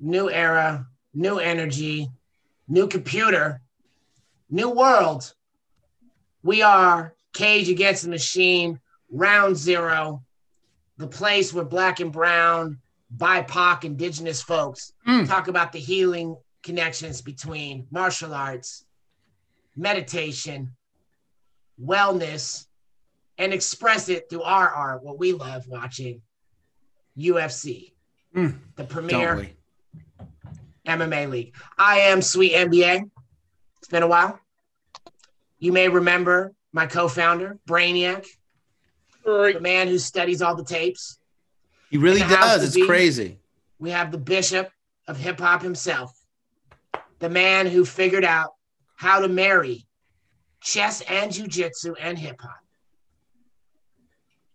new era, new energy, new computer, new world. We are Cage Against the Machine, round zero, the place where black and brown, BIPOC, indigenous folks Mm. talk about the healing connections between martial arts, meditation, wellness, and express it through our art, what we love watching UFC, Mm. the premier? MMA league. I am Sweet NBA. It's been a while. You may remember my co founder, Brainiac, the man who studies all the tapes. He really In the house does. It's be. crazy. We have the bishop of hip hop himself, the man who figured out how to marry chess and jujitsu and hip hop.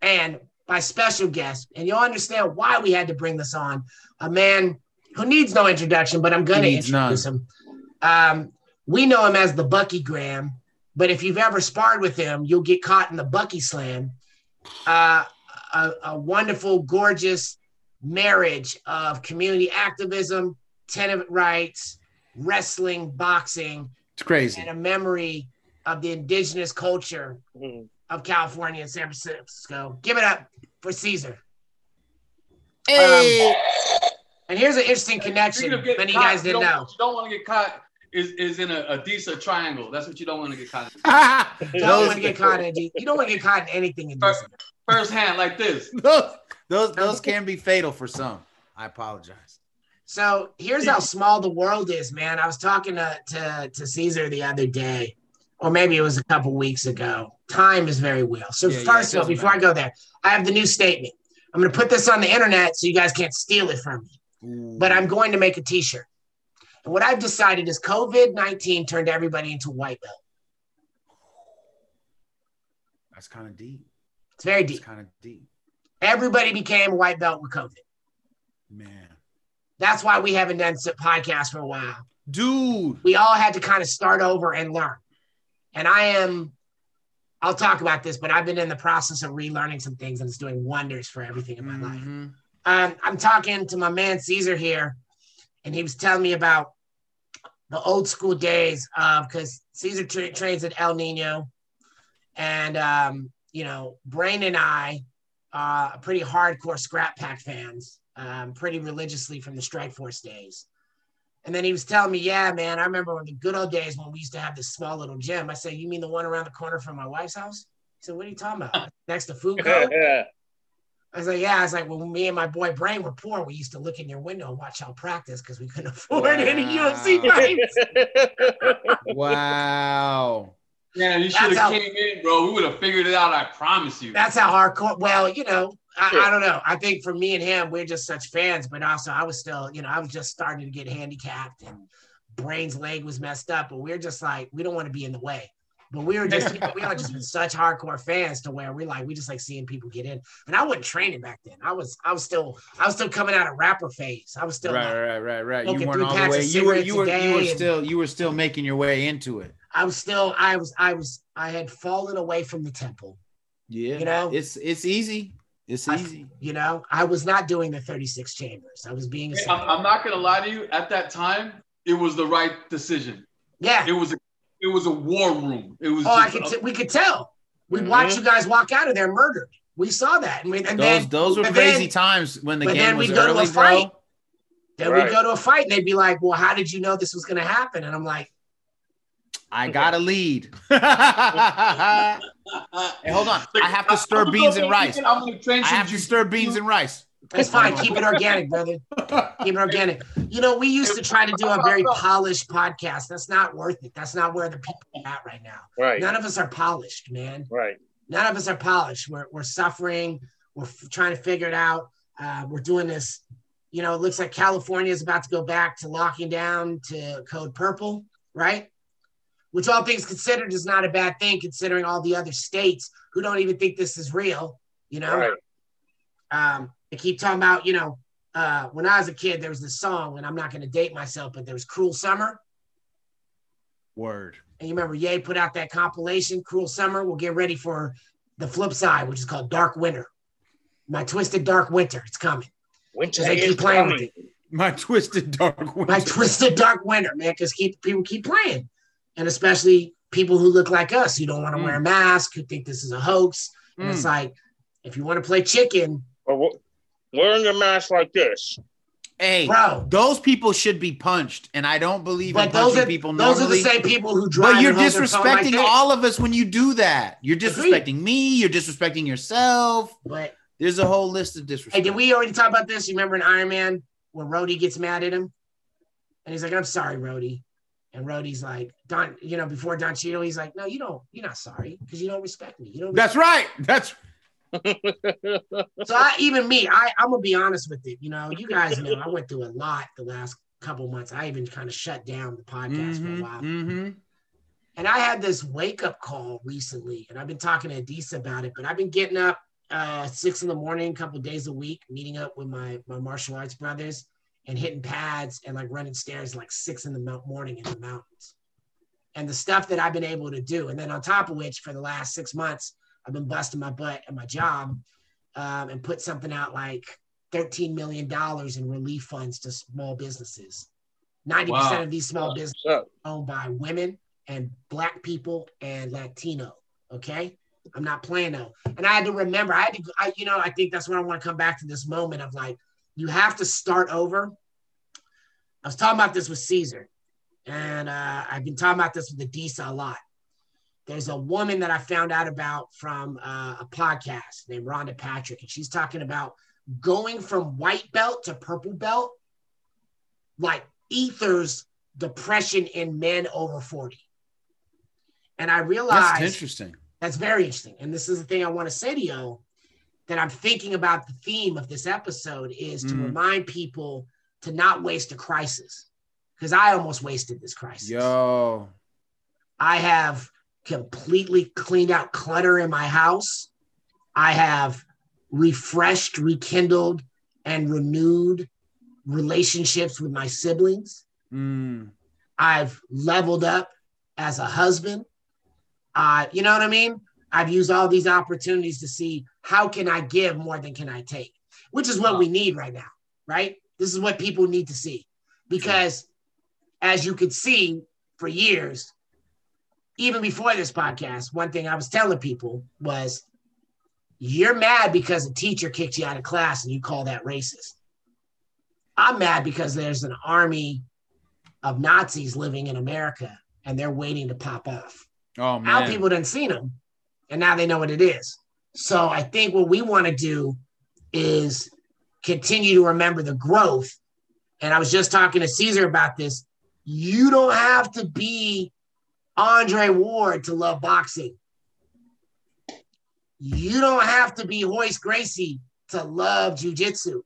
And my special guest, and you'll understand why we had to bring this on, a man who needs no introduction, but I'm going to He needs introduce him. Um, we know him as the Bucky Graham, but if you've ever sparred with him, you'll get caught in the Bucky Slam. Uh, a, a wonderful, gorgeous marriage of community activism, tenant rights, wrestling, boxing, It's crazy. and a memory of the indigenous culture Mhm. of California and San Francisco. Give it up for Caesar. Hey. And here's an interesting connection. Speaking Many you caught, guys didn't you know. You don't want to get caught is, is in a, a decent triangle. That's what you don't want to get caught in. You don't want to get caught in. You don't want to get caught in anything indecent. First hand like this. those, those, those can be fatal for some. I apologize. So here's how small the world is, man. I was talking to, to, to Caesar the other day, or maybe it was a couple weeks ago. Time is very real. So Yeah, yeah, first it of all, doesn't before I go there, I have the new statement. I'm going to put this on the internet so you guys can't steal it from me. Ooh. But I'm going to make a T-shirt. And what I've decided is COVID 19 turned everybody into white belt. That's kind of deep. It's very deep. kind of deep, Everybody became a white belt with COVID. man. That's why we haven't done some podcasts for a while. Dude. We all had to kind of start over and learn. And I am, I'll talk about this, but I've been in the process of relearning some things and it's doing wonders for everything in my life. Mm-hmm. Um, I'm talking to my man Caesar here, and he was telling me about the old school days of because Caesar tra- trains at El Nino, and um, you know, Brain and I are pretty hardcore Scrap Pack fans, um, pretty religiously from the Strike Force days. And then he was telling me, yeah, man, I remember the good old days when we used to have this small little gym. I said, you mean the one around the corner from my wife's house? He said, what are you talking about? Next to Food Co? I was like, yeah. I was like, when me and my boy Brain were poor, we used to look in your window and watch y'all practice because we couldn't afford any UFC fights. Wow. Yeah, you should have came in, bro. We would have figured it out. I promise you. That's how hardcore. Well, you know, I, I don't know. I think for me and him, we're just such fans, but also I was still, you know, I was just starting to get handicapped and Brain's leg was messed up, but we're just like, we don't want to be in the way. But we were just, we all just been such hardcore fans to where we like, we just like seeing people get in. And I wasn't training back then. I was, I was still, I was still coming out of rapper phase. I was still, Right, like- right, right, right. smoking You weren't all the way. You were, you were, you were day and- still, you were still making your way into it. I was still, I was, I was, I had fallen away from the temple. Yeah. You know? it's it's easy. It's I- easy. You know, I was not doing the 36 chambers. I was being, a Hey, I'm, I'm not gonna lie to you. At that time, it was the right decision. yeah. It was a, it was a war room. It was. Oh, I could. a- T- we could tell. We Mhm. watched you guys walk out of there murdered. We saw that, and, we, and Those then those were crazy then- times when the but game then was we'd go to a fight. bro. then Right. we go to a fight, and they'd be like, "Well, how did you know this was going to happen?" And I'm like, I got a lead. hey, hold on. I have to stir beans and rice. thinking I'm gonna I have to stir beans and rice. "It's fine. Keep it organic, brother. Keep it organic." You know, we used to try to do a very polished podcast. That's not worth it. That's not where the people are at right now. right, None of us are polished, man. right. none of us are polished. We're, we're suffering. We're f- trying to figure it out. Uh, we're doing this. You know, it looks like California is about to go back to locking down to code purple, right? Which, all things considered, is not a bad thing considering all the other states who don't even think this is real. You know, Right. um, they keep talking about, you know, uh, when I was a kid, there was this song, and I'm not going to date myself, but there was Cruel Summer. Word. And you remember Ye put out that compilation, Cruel Summer. We'll get ready for the flip side, which is called Dark Winter. My Twisted Dark Winter. It's coming. Winter They keep playing with coming. My twisted dark winter. my twisted dark winter, man, because keep people keep playing, and especially people who look like us who don't want to Mm. wear a mask, who think this is a hoax. And it's Mm. like, if you want to play chicken, Or wh- wearing a mask like this. Hey, bro. those people should be punched, and I don't believe in But those punching are people those are the same people who drive. but you're and hold their phone like disrespecting all of us when you do that. You're Agreed. disrespecting me. You're disrespecting yourself. But There's a whole list of disrespect. hey, disrespect. did we already talk about this? You remember in Iron Man when Rhodey gets mad at him, and he's like, "I'm sorry, Rhodey," and Rhodey's like, "Don, you know, before Don Cheadle, he's like, no, you don't, you're not sorry because you don't respect me. You don't." That's right. That's So I, even me, I, I'm gonna be honest with it. You know, you guys know I went through a lot the last couple months. I even kind of shut down the podcast for a Mhm, while. mhm. And I had this wake up call recently, and I've been talking to Adisa about it. But I've been getting up uh, six in the morning, a couple days a week, meeting up with my my martial arts brothers and hitting pads and like running stairs like six in the morning in the mountains. And the stuff that I've been able to do, and then on top of which, for the last six months, I've been busting my butt at my job um, and put something out like $13 million in relief funds to small businesses. 90% Wow. of these small businesses So, owned by women and black people and Latino. Okay. I'm not playing though. And I had to remember, I had to, I, you know, I think that's when I want to come back to this moment of like, you have to start over. I was talking about this with Caesar, and uh, I've been talking about this with the Adisa a lot. There's a woman that I found out about from uh, a podcast named Rhonda Patrick, and she's talking about going from white belt to purple belt, like ethers depression in men over 40. And I realized That's interesting. that's very interesting. And this is the thing I want to say to you that I'm thinking about the theme of this episode is to Mhm. remind people to not waste a crisis. Because I almost wasted this crisis. Yo. I have completely cleaned out clutter in my house. I have refreshed, rekindled, and renewed relationships with my siblings. Mm. I've leveled up as a husband. Uh, you know what I mean? I've used all these opportunities to see how can I give more than can I take, which is what we need right now, right? This is what people need to see. Because as you could see for years, even before this podcast, one thing I was telling people was you're mad because a teacher kicked you out of class and you call that racist. I'm mad because there's an army of Nazis living in America and they're waiting to pop off. Oh Now man. people done seen them and now they know what it is. So I think what we want to do is continue to remember the growth. And I was just talking to Caesar about this. You don't have to be Andre Ward to love boxing. You don't have to be Royce Gracie to love jujitsu.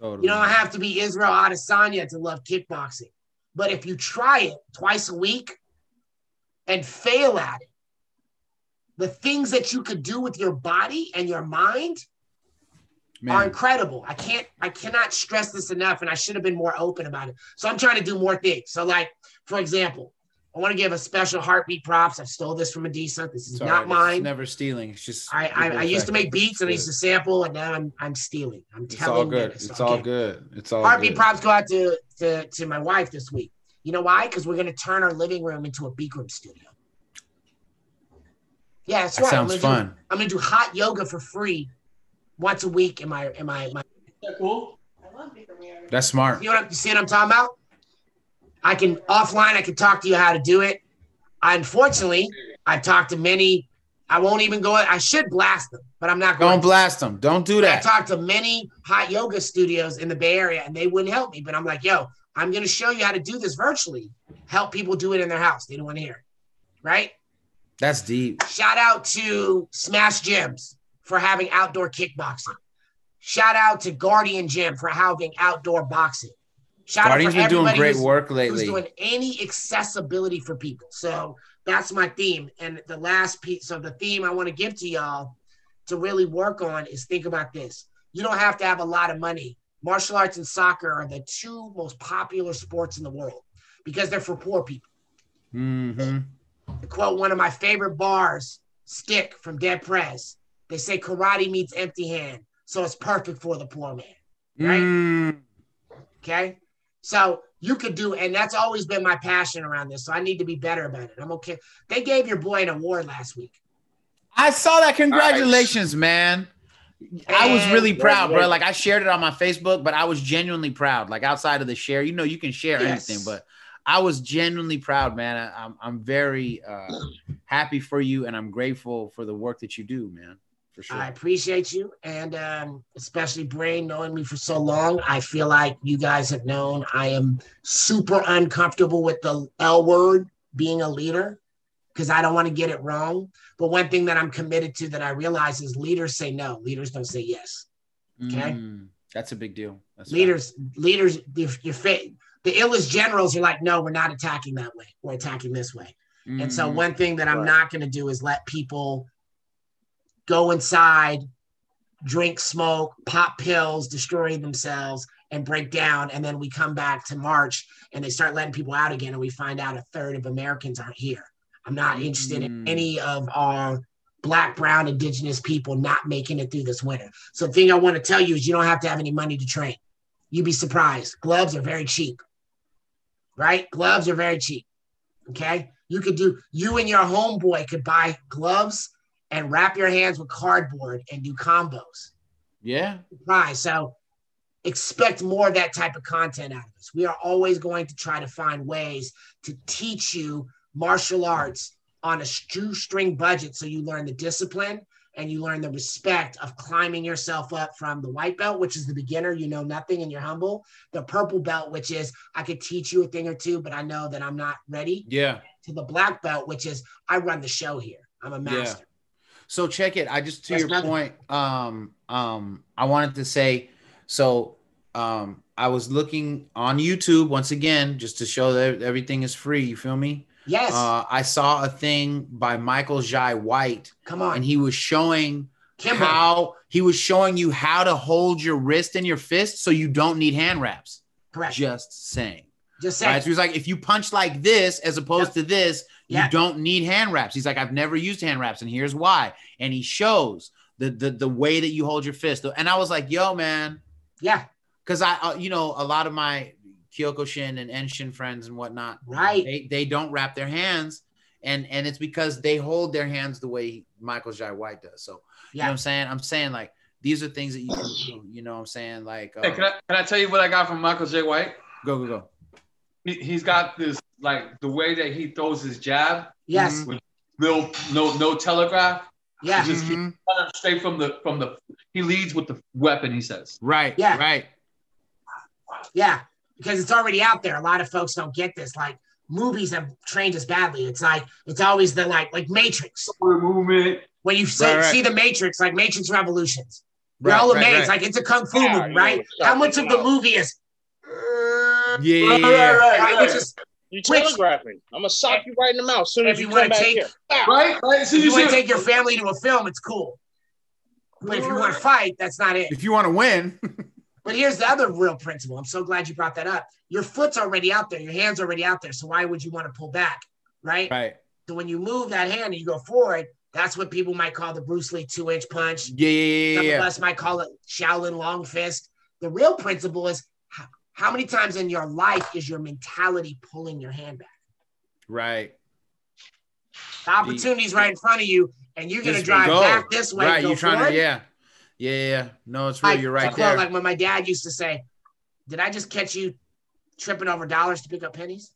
Totally. You don't have to be Israel Adesanya to love kickboxing. But if you try it twice a week and fail at it, the things that you could do with your body and your mind are incredible. I can't, I cannot stress this enough, and I should have been more open about it. So I'm trying to do more things. So, like, for example, I want to give a special heartbeat props. I stole this from Adisa. This is It's all not right. It's mine. never stealing. It's just I, I, I used to make beats and I used to sample, and now I'm I'm stealing. I'm telling you, It's telling all good. minutes, It's all good. It's all Heartbeat good. props go out to, to to my wife this week. You know why? Because we're gonna turn our living room into a beak room studio. Yeah, that's That right. I'm sounds gonna do- fun. I'm gonna do hot yoga for free once a week in my in my, my Is that cool? That's smart. you know what, you see what I'm talking about? I can offline, I can talk to you how to do it. Unfortunately, I've talked to many. I won't even go. I should blast them, but I'm not going. Don't blast them. Don't do that. I talked to many hot yoga studios in the Bay Area and they wouldn't help me. But I'm like, yo, I'm going to show you how to do this virtually. Help people do it in their house. They don't want to hear it. Right? That's deep. Shout out to Smash Gyms for having outdoor kickboxing. Shout out to Guardian Gym for having outdoor boxing. Shout Guardian's been doing great who's- work who's lately. doing any accessibility for people. So that's my theme. And the last piece of the theme I want to give to y'all to really work on is think about this. You don't have to have a lot of money. Martial arts and soccer are the two most popular sports in the world because they're for poor people. Mm-hmm. To quote one of my favorite bars, Stick from Dead Prez, they say karate meets empty hand, so it's perfect for the poor man. Right? Mm. Okay. So you could do, and that's always been my passion around this. So I need to be better about it. I'm okay. They gave your boy an award last week. I saw that. Congratulations, man. I was really proud, bro. Like I shared it on my Facebook, but I was genuinely proud. Like outside of the share, you know, you can share Yes. anything, but I was genuinely proud, man. I, I'm I'm very uh, happy for you, and I'm grateful for the work that you do, man. For sure. I appreciate you, and um, especially Brain knowing me for so long. I feel like you guys have known I am super uncomfortable with the L word being a leader because I don't want to get it wrong. But one thing that I'm committed to that I realize is leaders say no, leaders don't say yes. okay. Mm, that's a big deal. That's leaders, leaders, your, your fa- the illest generals are like, no, we're not attacking that way. We're attacking this way. fact. And so Mhm. one thing that I'm Right. not going to do is let people go inside, drink, smoke, pop pills, destroy themselves, and break down. And then we come back to March and they start letting people out again, and we find out a third of Americans aren't here. I'm not interested in Mm. any of our black, brown, indigenous people not making it through this winter. So the thing I want to tell you is you don't have to have any money to train. You'd be surprised. Gloves are very cheap. Right? Gloves are very cheap. Okay. You could do, you and your homeboy could buy gloves and wrap your hands with cardboard and do combos. yeah. Right. So expect more of that type of content out of us. We are always going to try to find ways to teach you martial arts on a shoestring budget so you learn the discipline and you learn the respect of climbing yourself up from the white belt, which is the beginner, you know nothing and you're humble, the purple belt, which is I could teach you a thing or two, but I know that I'm not ready, Yeah. to the black belt, which is I run the show here. I'm a Yeah. So check it. I just to Yes, your brother. point. Um, um, I wanted to say, so um, I was looking on YouTube once again just to show that everything is free. You feel me? Yes. Uh, I saw a thing by Michael Jai White, Come on. and he was showing Kimbo. how he was showing you how to hold your wrist and your fist so you don't need hand wraps. Correct. Just saying. Just saying. Right? So he's like, if you punch like this as opposed to this, Yeah. you don't need hand wraps. He's like, I've never used hand wraps, and here's why. And he shows the the the way that you hold your fist. And I was like, yo, man, Yeah. because I, uh, you know, a lot of my Kyokushin and Enshin friends and whatnot, Right. they they don't wrap their hands, and and it's because they hold their hands the way Michael Jai White does. So you know what Yeah. I'm saying? I'm saying like these are things that you can do. You know what I'm saying? Like, uh, Hey, can I, can I tell you what I got from Michael Jai White? go go go. He, he's got this like the way that he throws his jab, Yes. no no no telegraph, Yeah. Just keep- Mhm. Kind straight from the from the. He leads with the weapon. He says. Right. Yeah. Right. Yeah. Because it's already out there. A lot of folks don't get this. Like movies have trained us badly. It's like it's always the like like Matrix. Movement. When you see, Right, right. see the Matrix, like Matrix Revolutions, you're Right, all right, amazed. right. Like it's a kung fu Yeah, movie, right? stop How much of the movie is Yeah. yeah, yeah. right, which is You Which- telegraph me. I'm gonna sock you right in the mouth as soon If as you you, wanna take- here. Bow. Right. Right. So if you you want to take your family to a film, it's cool. But if you want to fight, that's not it. If you want to win, But here's the other real principle. I'm so glad you brought that up. Your foot's already out there, your hand's already out there. So why would you want to pull back? Right? right. So when you move that hand and you go forward, that's what people might call the Bruce Lee two inch punch. Yeah, yeah, Some yeah, of yeah. us might call it Shaolin long fist. The real principle is how, how many times in your life is your mentality pulling your hand back? Right. The opportunity's right in front of you, and you're going to drive go. back this way. Right. You're trying forward. to, yeah. Yeah, yeah, yeah. No, it's real. Like, You're to right quote, there. Like when my dad used to say, Did I just catch you tripping over dollars to pick up pennies?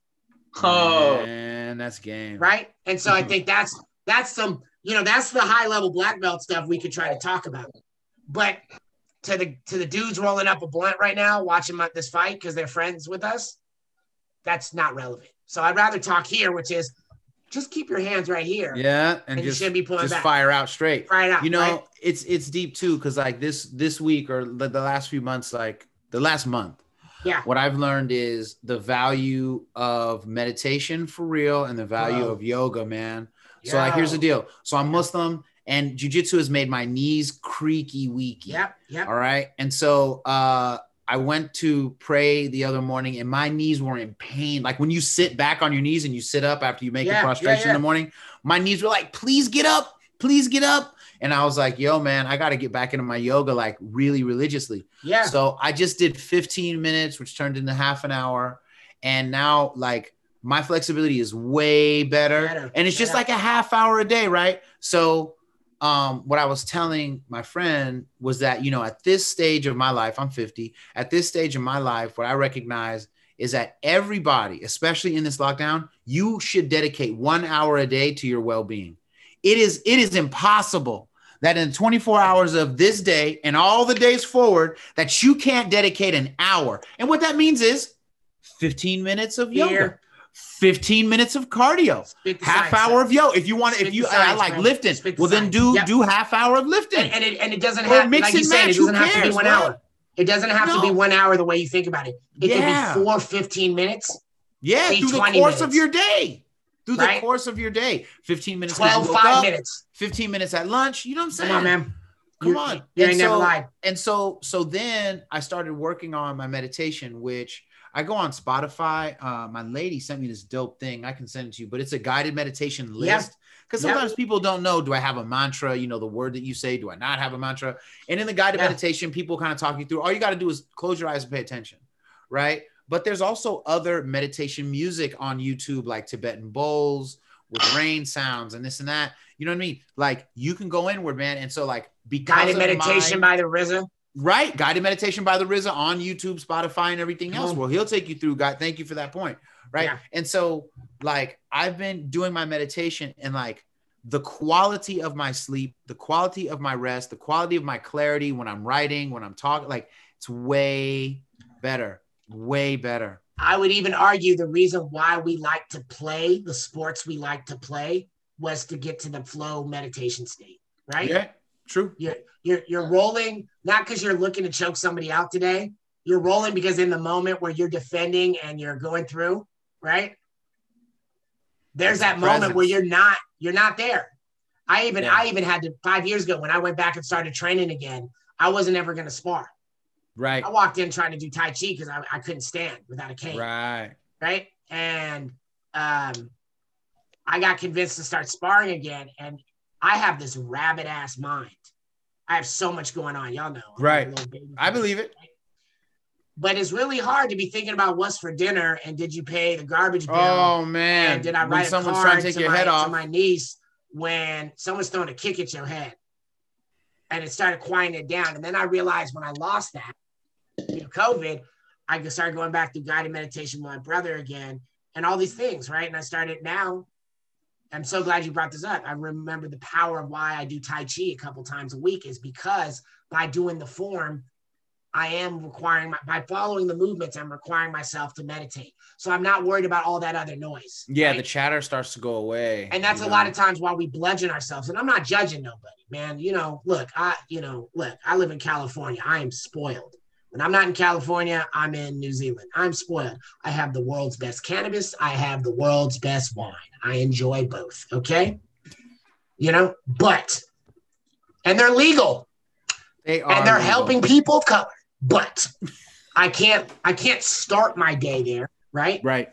Oh. Man, that's game. Right. And so I think that's that's some, you know, that's the high level black belt stuff we could try to talk about. But to the to the dudes rolling up a blunt right now, watching my, this fight because they're friends with us, that's not relevant. So I'd rather talk here, which is just keep your hands right here. Yeah, and And you shouldn't be pulling just back. fire out straight. Right out. You know, right? it's it's deep too, because like this this week or the, the last few months, like the last month, Yeah. what I've learned is the value of meditation for real and the value Bro. of yoga, man. So like here's the deal. So I'm Muslim and jujitsu has made my knees creaky weaky. Yep. Yep. All right. And so uh I went to pray the other morning and my knees were in pain. Like when you sit back on your knees and you sit up after you make Yeah, your prostration yeah. in the morning, my knees were like, please get up, please get up. And I was like, yo, man, I got to get back into my yoga like really religiously. Yeah. So I just did 15 minutes, which turned into half an hour. And now, like, my flexibility is way better. Better, And it's just like a half hour a day, right? So, um, what I was telling my friend was that, you know, at this stage of my life, I'm 50, at this stage of my life, what I recognize is that everybody, especially in this lockdown, you should dedicate one hour a day to your well-being. It is, it is impossible that in 24 hours of this day and all the days forward that you can't dedicate an hour. And what that means is 15 minutes of yoga, Here. 15 minutes of cardio, half science. hour of yo. If you want to, if you the I like man. lifting, well then do Yep. do half hour of lifting. and, and it and it doesn't Or have mix like you and said, it doesn't have to be one hour. It doesn't have to be one hour the way you think about it. It Yeah. can be four 15 minutes, yeah, through the 20 course of your day. Through the course of your day. 15 minutes. 'cause 12, five up, minutes. 15 minutes at lunch. You know what I'm saying? Come on, man. Come You- on. You And ain't never lied. and so so then i started working on my meditation which i go on spotify uh, my lady sent me this dope thing i can send it to you but it's a guided meditation list because Yeah. sometimes people don't know do i have a mantra you know the word that you say do i not have a mantra and in the guided Yeah. meditation people kind of talk you through all you got to do is close your eyes and pay attention right but there's also other meditation music on youtube like tibetan bowls with rain sounds and this and that you know what i mean like you can go inward man and so like because Guided meditation my- by the RZA. Right. Guided meditation by the RZA on YouTube, Spotify, and everything else. Well, he'll take you through. God, thank you for that point. Right. Yeah. And so, like, I've been doing my meditation and like the quality of my sleep, the quality of my rest, the quality of my clarity when I'm writing, when I'm talking, like, it's way better. Way better. I would even argue the reason why we like to play the sports we like to play was to get to the flow meditation state, right? Yeah. True. You're you're you're rolling not because you're looking to choke somebody out today. You're rolling because in the moment where you're defending and you're going through, right? There's that moment where you're not you're not there. I even Yeah. I even had to five years ago when I went back and started training again. I wasn't ever going to spar. Right. I walked in trying to do tai chi because I, I couldn't stand without a cane Right. right? And um, I got convinced to start sparring again. And I have this rabbit ass mind. I have so much going on. Y'all know. I'm Right. I believe it. But it's really hard to be thinking about what's for dinner and did you pay the garbage bill? Oh, man. and did I when write a someone's card trying to take to, your my, head to my niece when someone's throwing a kick at your head? And it started quieting it down. And then I realized when I lost that, you know, COVID, I started going back to guided meditation with my brother again and all these things, right? And I started now. I'm so glad you brought this up. I remember the power of why I do Tai Chi a couple times a week is because by doing the form, I am requiring my, by following the movements, I'm requiring myself to meditate. So I'm not worried about all that other noise. Yeah, right? the chatter starts to go away. and that's a know? lot of times why we bludgeon ourselves. And I'm not judging nobody, man. You know, look, I, you know, look, I live in California. I am spoiled. When I'm not in California, I'm in New Zealand. I'm spoiled. I have the world's best cannabis. I have the world's best wine. I enjoy both. Okay. You know, but, and they're legal They are and they're legal. helping people of color, but I can't, I can't start my day there. Right. Right.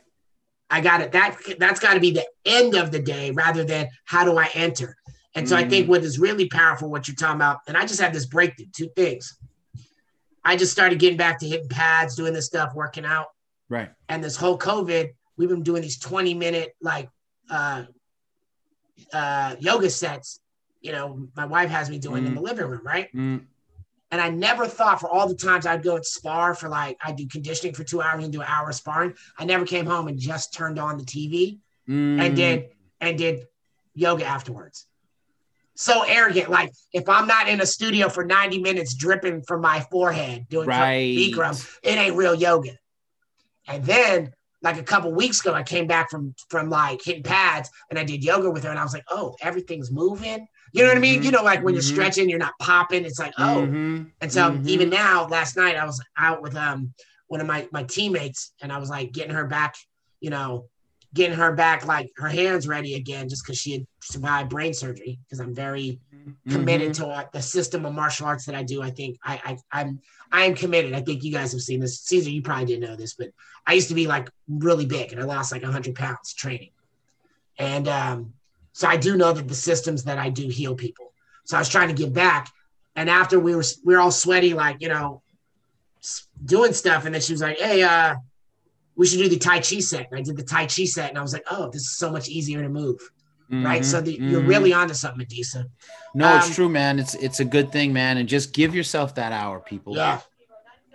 I got it. That that's got to be the end of the day rather than how do I enter. And so I Mm. think what is really powerful, what you're talking about, and I just had this breakthrough. Two things. I just started getting back to hitting pads, doing this stuff, working out, Right. and this whole COVID, we've been doing these 20 minute like uh, uh, yoga sets. You know, my wife has me doing in the living room, right? Mm, And I never thought for all the times I'd go and spar for like I do conditioning for two hours and do an hour of sparring. I never came home and just turned on the TV mm. and did and did yoga afterwards. So arrogant. Like if I'm not in a studio for 90 minutes dripping from my forehead doing Right. Bikram, it ain't real yoga. And then like a couple weeks ago, I came back from from like hitting pads and I did yoga with her and I was like, oh, everything's moving. You know what I mean? You know, like when you're Mhm. stretching, you're not popping. It's like, oh, Mhm. and so Mhm. even now, last night I was out with um one of my my teammates, and I was like getting her back, you know, getting her back like her hands ready again, just because she had survived brain surgery. Because I'm very committed Mhm. to uh, the system of martial arts that I do. I think I, I I'm I am committed. I think you guys have seen this. Caesar, you probably didn't know this, but I used to be like really big, and I lost like hundred pounds training, and um. So I do know that the systems that I do heal people. So I was trying to give back. And after we were we were all sweaty, like you know, doing stuff, and then she was like, "Hey, uh, we should do the Tai Chi set." And I did the Tai Chi set, and I was like, "Oh, this is so much easier to move." Right. Mhm, So the, you're mhm. really onto something, Adisa. no, um, it's true, man. It's it's a good thing, man. And just give yourself that hour, people. Yeah.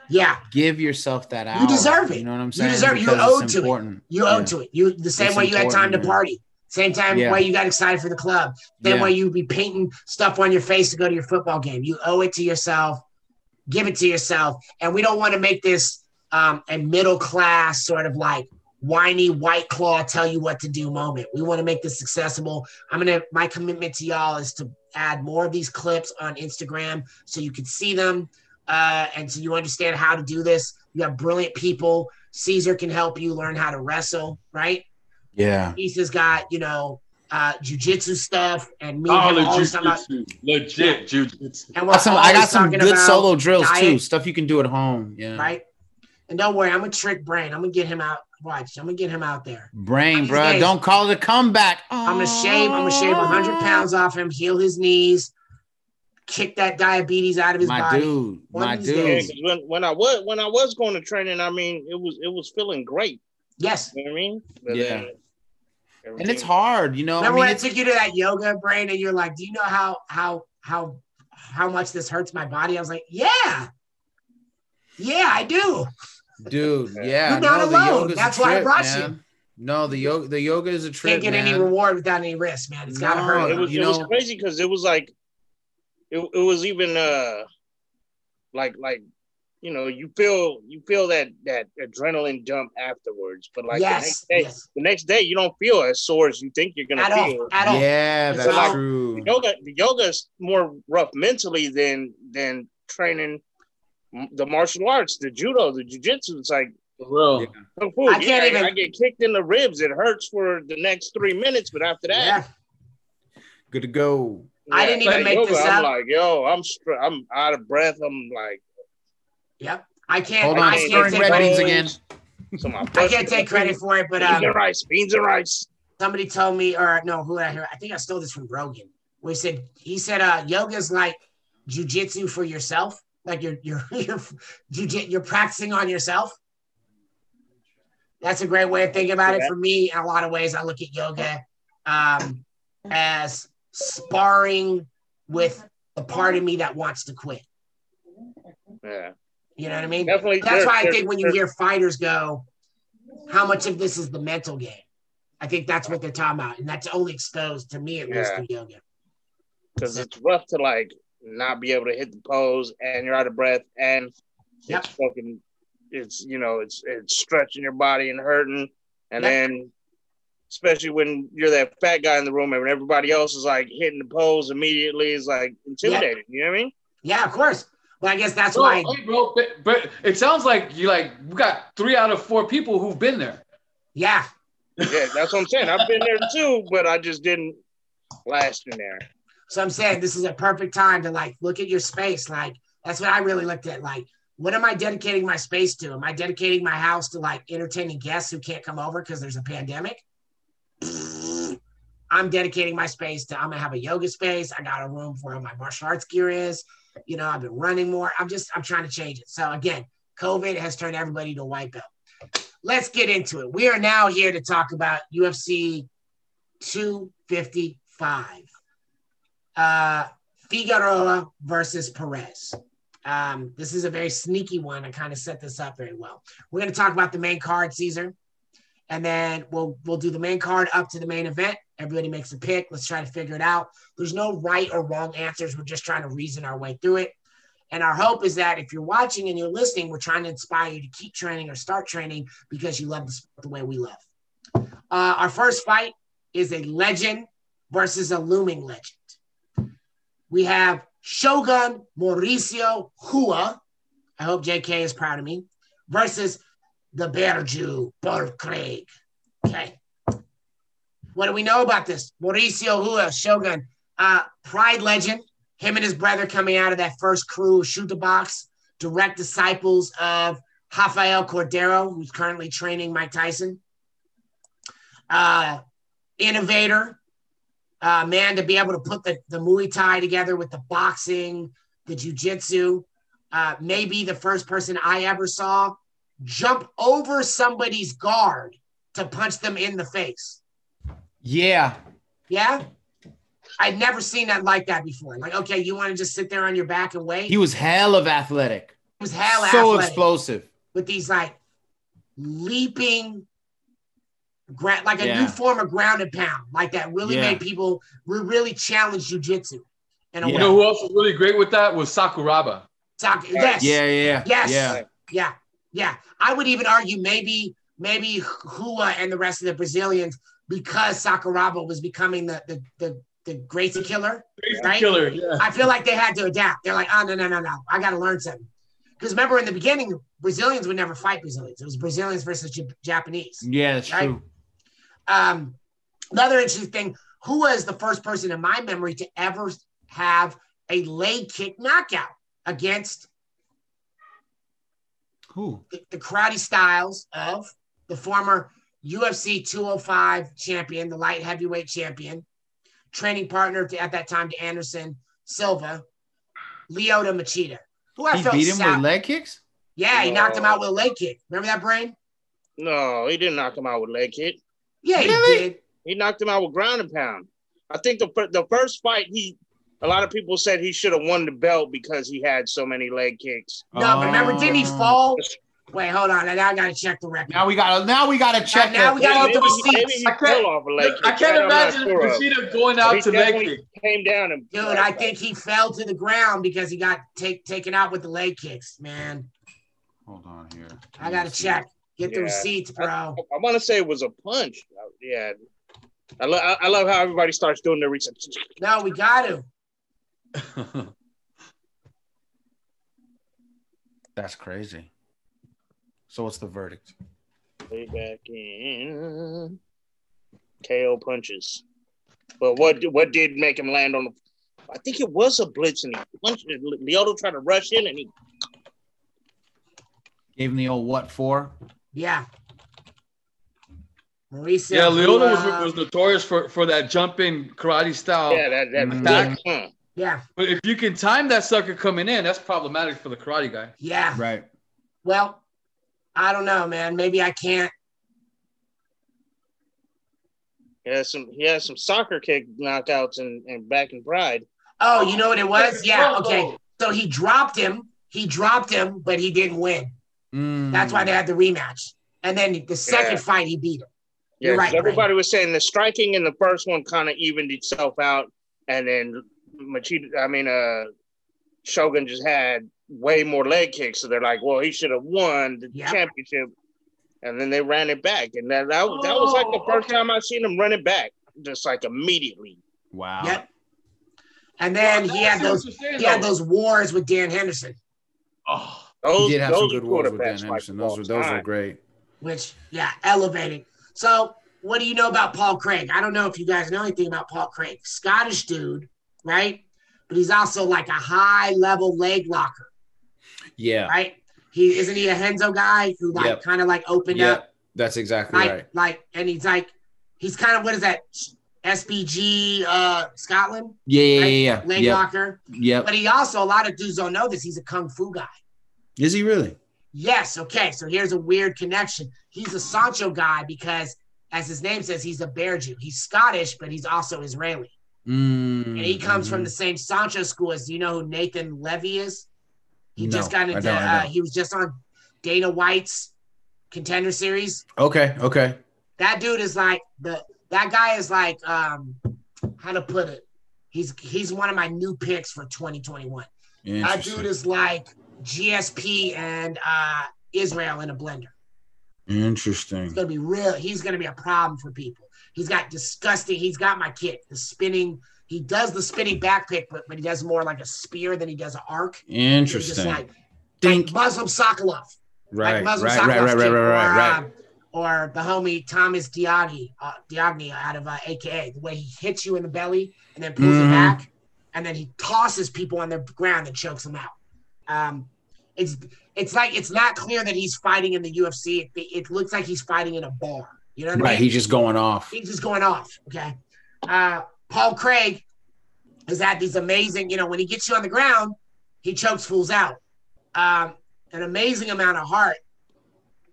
Yeah. Give yourself that hour. You deserve it. You know what I'm saying? You deserve it. You owe to it. important. You Yeah. owe to it. You the same It's way you had time to man. party. Same time Yeah. way you got excited for the club. Same Yeah. way you be painting stuff on your face to go to your football game. You owe it to yourself. Give it to yourself. And we don't want to make this um, a middle class sort of like whiny white claw tell you what to do moment. We want to make this accessible. I'm gonna my commitment to y'all is to add more of these clips on Instagram so you can see them uh, and so you understand how to do this. You have brilliant people. Caesar can help you learn how to wrestle, right? Yeah. Lisa's got, you know, uh jujitsu stuff and me Oh, and legit, always about jujitsu. legit jujitsu. and I we're got some, I got some good solo drills too. Stuff you can do at home. Yeah. right? And don't worry, I'm gonna trick brain. I'm gonna get him out. Watch, I'm gonna get him out there. Brain, These bro. days- Don't call it a comeback. I'm gonna shave. I'm gonna shave 100 pounds off him, heal his knees, kick that diabetes out of his My body. dude. One My of these dude. Yeah, days. 'cause when, when I was when I was going to training, I mean, it was it was feeling great. Yes. You know what I mean? But Yeah. then And it's hard, you know. Remember I mean, when I took you to that yoga brain and you're like, do you know how how how how much this hurts my body? I was like, yeah. Yeah, I do. Dude. Yeah, You're not no, the alone. yoga's That's why I trip, brought you. No, the yoga, the yoga is a trip. Can't get any reward without any risk, man. It's gotta No, hurt. it was you it was crazy because it was like it, it was even uh like like you know you feel you feel that that adrenaline dump afterwards but like the next day yes. the next day you don't feel as sore as you think you're gonna At all. At all. Yeah, It's that's like- true. yoga the yoga is more rough mentally than than training m- the martial arts the judo the jiu-jitsu it's like For real. Yeah. kung fu. I can't even- I get kicked in the ribs it hurts for the next three minutes but after that Yeah. Good to go. I didn't even make yoga, this I'm up. like yo I'm str- I'm out of breath I'm like Yep. I can't Hold I on, can't take red credit- beans again. So my I can't take credit for it, but beans um, and rice, beans and rice. somebody told me, or no, who did I hear? I think I stole this from Rogan. We said he said uh yoga is like jujitsu for yourself. Like you're you're you're you're practicing on yourself. That's a great way of thinking about it. For me, in a lot of ways, I look at yoga um, as sparring with the part of me that wants to quit. Yeah, You know what I mean? definitely. That's why I think when you hear fighters go, how much of this is the mental game? I think that's what they're talking about. And that's only exposed to me at least Yeah. through yoga. because it's rough to like not be able to hit the pose and you're out of breath and Yep. it's fucking it's you know it's it's stretching your body and hurting and Yep. then especially when you're that fat guy in the room and when everybody else is like hitting the pose immediately is like intimidating you know what I mean Yeah, of course. Well, I guess that's Bro, why. hey, bro, but, but it sounds like you like we got three out of four people who've been there. Yeah. yeah that's what I'm saying I've been there too but I just didn't last in there So I'm saying this is a perfect time to like look at your space. Like that's what I really looked at. Like, what am I dedicating my space to? Am I dedicating my house to like entertaining guests who can't come over because there's a pandemic? I'm dedicating my space to I'm gonna have a yoga space. I got a room for where my martial arts gear is. You know, I've been running more. I'm just I'm trying to change it. So again, COVID has turned everybody to white belt. Let's get into it. We are now here to talk about UFC 255 uh, Figueroa versus Perez. Um, this is a very sneaky one. I kind of set this up very well. We're going to talk about the main card, Caesar, and then we'll we'll do the main card up to the main event. Everybody makes a pick. Let's try to figure it out. There's no right or wrong answers. We're just trying to reason our way through it. And our hope is that if you're watching and you're listening, we're trying to inspire you to keep training or start training because you love the sport the way we love. Uh, our first fight is a legend versus a looming legend. We have Shogun Mauricio Rua. I hope JK is proud of me. Versus the Bear Jew, Paul Craig. Okay. What do we know about this? Mauricio Rua, Shogun, uh, Pride legend. Him and his brother coming out of that first crew, Chute Boxe, direct disciples of Rafael Cordeiro, who's currently training Mike Tyson. Uh, innovator, uh, man, to be able to put the, the Muay Thai together with the boxing, the jujitsu, uh, maybe the first person I ever saw jump over somebody's guard to punch them in the face. Yeah. Yeah. I'd never seen that like that before. Like, okay, you want to just sit there on your back and wait? He was hell of athletic. He was hell so athletic explosive. with these like leaping, gra- like a Yeah. new form of ground and pound, like that really Yeah. made people re- really challenge jujitsu. In a Yeah. You know who else was really great with that was Sakuraba. Sak- yes. Yeah, yeah, Yes. yeah. Yeah, yeah. I would even argue maybe maybe Rua and the rest of the Brazilians because Sakuraba was becoming the the the, the Gracie killer. Crazy Right? killer. Yeah. I feel like they had to adapt. They're like, oh no no no no, I got to learn something. Because remember in the beginning, Brazilians would never fight Brazilians. It was Brazilians versus J- Japanese. Yeah, that's Right. true. Um, another interesting thing: who was the first person in my memory to ever have a leg kick knockout against Who? the, the karate styles of the former UFC 205 champion, the light heavyweight champion, training partner to, at that time to Anderson Silva, Lyoto Machida, who I He felt beat him sou- with leg kicks? Yeah, he knocked him out with a leg kick. Remember that brain? No, he didn't knock him out with leg kick. Yeah, Really? he did. He knocked him out with ground and pound. I think the the first fight he a lot of people said he should have won the belt because he had so many leg kicks. No, but remember, didn't he Oh. fall? Wait, hold on. Now I gotta check the record. Now we gotta now we gotta check now the- we gotta maybe, look at the he- receipts. I can't- off a leg kick. I can't That I'm imagine sure. Kushida going out He to leg definitely kick. came down and Dude, I think he fell to the ground because he got take, taken out with the leg kicks, man. Hold on here. I gotta check. Get the Yeah. receipts, bro. I want to say it was a punch. Yeah. I, lo- I I love how everybody starts doing their research. No, we got to. That's crazy. So what's the verdict? Way back in KO punches. But what what did make him land on the? I think it was a blitz, and he punched. Lyoto tried to rush in, and he Gave him the old what for? Yeah. Mauricio. yeah, Leona Hua. was, was notorious for, for that jumping karate style. yeah that that Mm. back. huh. Yeah, But if you can time that sucker coming in, that's problematic for the karate guy. yeah. Right. Well, I don't know, man. Maybe I can't. He has some he has some soccer kick knockouts and and back in Pride. Oh, you know what it was? Yeah. Okay. So he dropped him. He dropped him, but he didn't win. Mm. That's why they had the rematch. And then the second Yeah. fight, he beat him. Yeah, You're 'cause right, everybody was saying the striking in the first one kind of evened itself out, and then Machida, I mean, uh, Shogun just had way more leg kicks, so they're like, well, he should have won the Yep. championship, and then they ran it back, and that that, was- that was like the Oh, first okay. time I seen him run it back, just like immediately. Wow. Yep. And then Well, he had those he had those wars with Dan Henderson, Oh, Those, He did have some those good are wars with Dan Henderson. fights Those were those were great. which yeah, elevating. So, what do you know about Paul Craig? I don't know if you guys know anything about Paul Craig. Scottish dude, right? But he's also like a high level leg locker, Yeah. right? He isn't he a Renzo guy who like Yep. kind of like opened Yeah. up, That's exactly like right. like, and he's like he's kind of what is that? SBG uh Scotland Yeah, yeah, right? yeah, yeah. leg Yep. locker. Yeah. But he also a lot of dudes don't know this. He's a kung fu guy. Is he really? Yes. Okay. So here's a weird connection. He's a Sancho guy because, as his name says, he's a bear Jew. He's Scottish, but he's also Israeli. Mm, And he comes from the same Sancho school as, do you know who Nathan Levy is? He No, just got into, uh, he was just on Dana White's contender series. Okay. Okay. That dude is like, the that guy is like, um, how to put it? He's he's one of my new picks for 2021. That dude is like GSP and uh, Israel in a blender. Interesting. It's gonna be real. He's gonna be a problem for people. He's got disgusting. He's got my kick. The spinning. He does the spinning back pick, but, but he does more like a spear than he does an arc. Interesting. like, like Muslim Salikhov. Right. like Right. Muslim Right. Right. Right. Right. kick, Right. Right. or, um, or the homie Thomas Diagni, uh, Diagni out of uh, AKA, the way he hits you in the belly and then pulls Mhm. it back, and then he tosses people on the ground and chokes them out. Um, it's it's like it's not clear that he's fighting in the UFC. It, it looks like he's fighting in a bar. You know what I mean? Right. He's just going off. He's just going off. Okay. Uh, Paul Craig has had these amazing, you know, when he gets you on the ground, he chokes fools out. Um, an amazing amount of heart.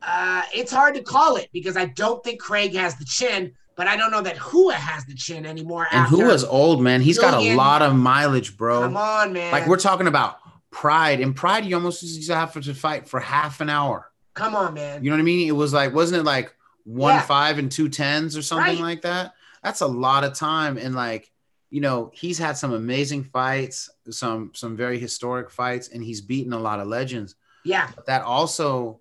Uh, it's hard to call it because I don't think Craig has the chin, but I don't know that Rua has the chin anymore. And Rua's old, man. He's got a lot of mileage, bro. Come on, man. Like we're talking about pride. and pride, you almost used to have to fight for half an hour. Come on, man. You know what I mean? It was like, wasn't it like one Yeah. five and two tens or something Right. like that? That's a lot of time. And like, you know, he's had some amazing fights, some some very historic fights, and he's beaten a lot of legends. Yeah, But that also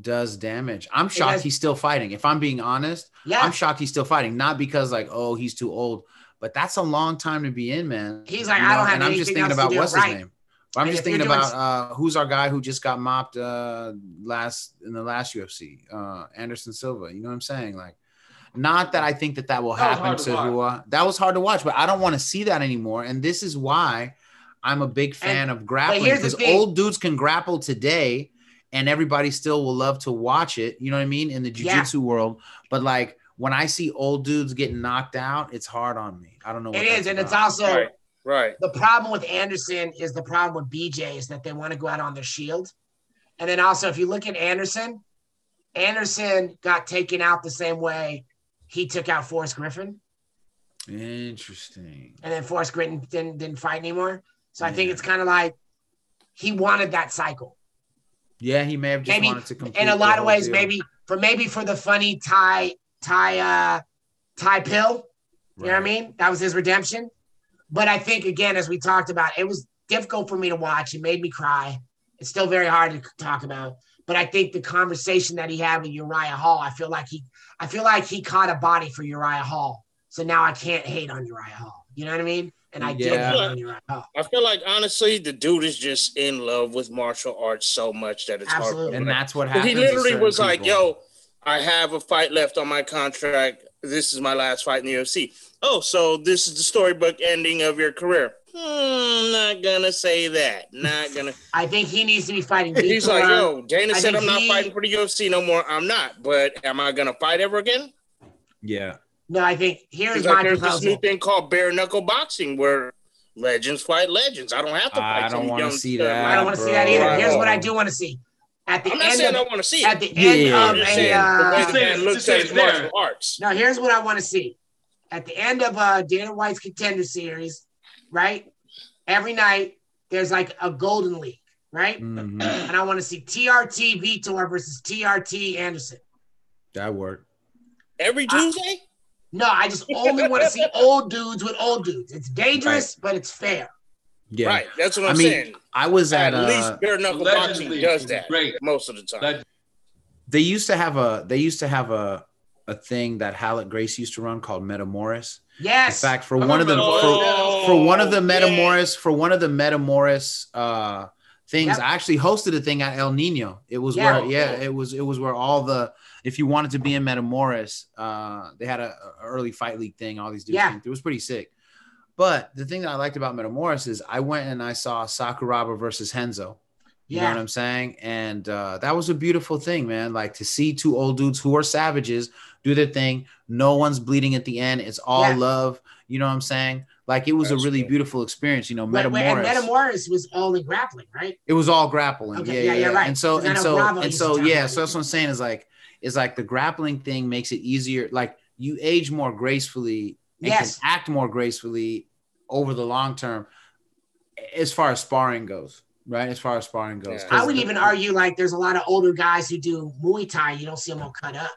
does damage. I'm shocked does. he's still fighting. If I'm being honest, yeah. I'm shocked he's still fighting. Not because like, oh, he's too old, but that's a long time to be in, man. He's like, I don't have and I'm just thinking about what's right. his name. I'm And just if you're thinking doing about uh, who's our guy who just got mopped uh, last in the last UFC, uh, Anderson Silva. You know what I'm saying? Like, not that I think that that will That happen hard to to. Rua. That was hard to watch, but I don't want to see that anymore. And this is why I'm a big fan of grappling because old dudes can grapple today, and everybody still will love to watch it. You know what I mean? In the Yeah. jujitsu world, but like when I see old dudes getting knocked out, it's hard on me. I don't know. What it is, that's and it's also Right. Right. the problem with Anderson is the problem with BJ is that they want to go out on their shield. And then also, if you look at Anderson, Anderson got taken out the same way he took out Forrest Griffin, interesting. and then Forrest Griffin didn't, didn't fight anymore. So I think it's kind of like he wanted that cycle. Yeah, he may have just Maybe wanted to complete in a lot of ways, deal. maybe for maybe for the funny tie tie uh tie pill. You know what I mean? That was his redemption. But I think again, as we talked about, it was difficult for me to watch. It made me cry. It's still very hard to talk about. But I think the conversation that he had with Uriah Hall, I feel like he I feel like he caught a body for Uriah Hall. So now I can't hate on Uriah Hall. You know what I mean? And I did hate on Uriah Hall. I feel like honestly, the dude is just in love with martial arts so much that it's Absolutely. hard. and that's what happened. he literally was like, "Yo, I have a fight left on my contract. This is my last fight in the UFC. Oh, so this is the storybook ending of your career? Hmm, not gonna say that. Not gonna." I think he needs to be fighting He's like, "Yo, Dana I said I'm not he- fighting for the UFC no more. I'm not. But am I gonna fight ever again?" yeah, No, I think here's He's my like, "There's this new thing called bare knuckle boxing where legends fight legends. I don't have to fight I don't wanna see that, I don't want to see that either. Here's what I do want to see. At the I'm not end saying I of want to see it. at it. the end Yeah, of a saying the uh, way the say man it's- looks at say his it's there. martial arts. Now, here's what I want to see. At the end of uh, Dana White's contender series, right? Every night, there's like a golden league, right? Mhm. And I want to see TRT Vitor versus TRT Anderson. that worked. Every. Tuesday? No, I just only want to see old dudes with old dudes. It's dangerous, but it's fair. Yeah, Right. That's what I I'm mean, saying. I was At, at, uh, least bare knuckle Legends boxing League does that great. most of the time. That- they used to have a they used to have a a thing that Ralek Gracie used to run called Metamoris. Yes. In fact, for I one of the remember for, Oh, for one of the yeah. Metamoris for one of the Metamoris uh things, Yep. I actually hosted a thing at El Nino. It was Yeah. where yeah, it was it was where all the if you wanted to be in Metamoris, uh they had a, a early fight league thing, all these dudes Yeah. came through. It was pretty sick. But the thing that I liked about Metamoris is I went and I saw Sakuraba versus Renzo. You know what I'm saying? And uh, that was a beautiful thing, man. Like to see two old dudes who are savages do their thing. No one's bleeding at the end. It's all Yeah. love. You know what I'm saying? Like it was That's a really cool. beautiful experience. You know, Wait, wait, and Metamoris. Metamoris was only grappling, right? it was all grappling. Okay, yeah, yeah, yeah, you're right. And so 'Cause I and so and so yeah. So that's what I'm saying is like is like the grappling thing makes it easier. Like you age more gracefully and Yes. can act more gracefully over the long term, as far as sparring goes. Right, as far as sparring goes. Yeah. 'Cause I would the- even argue like there's a lot of older guys who do Muay Thai. You don't see them all cut up,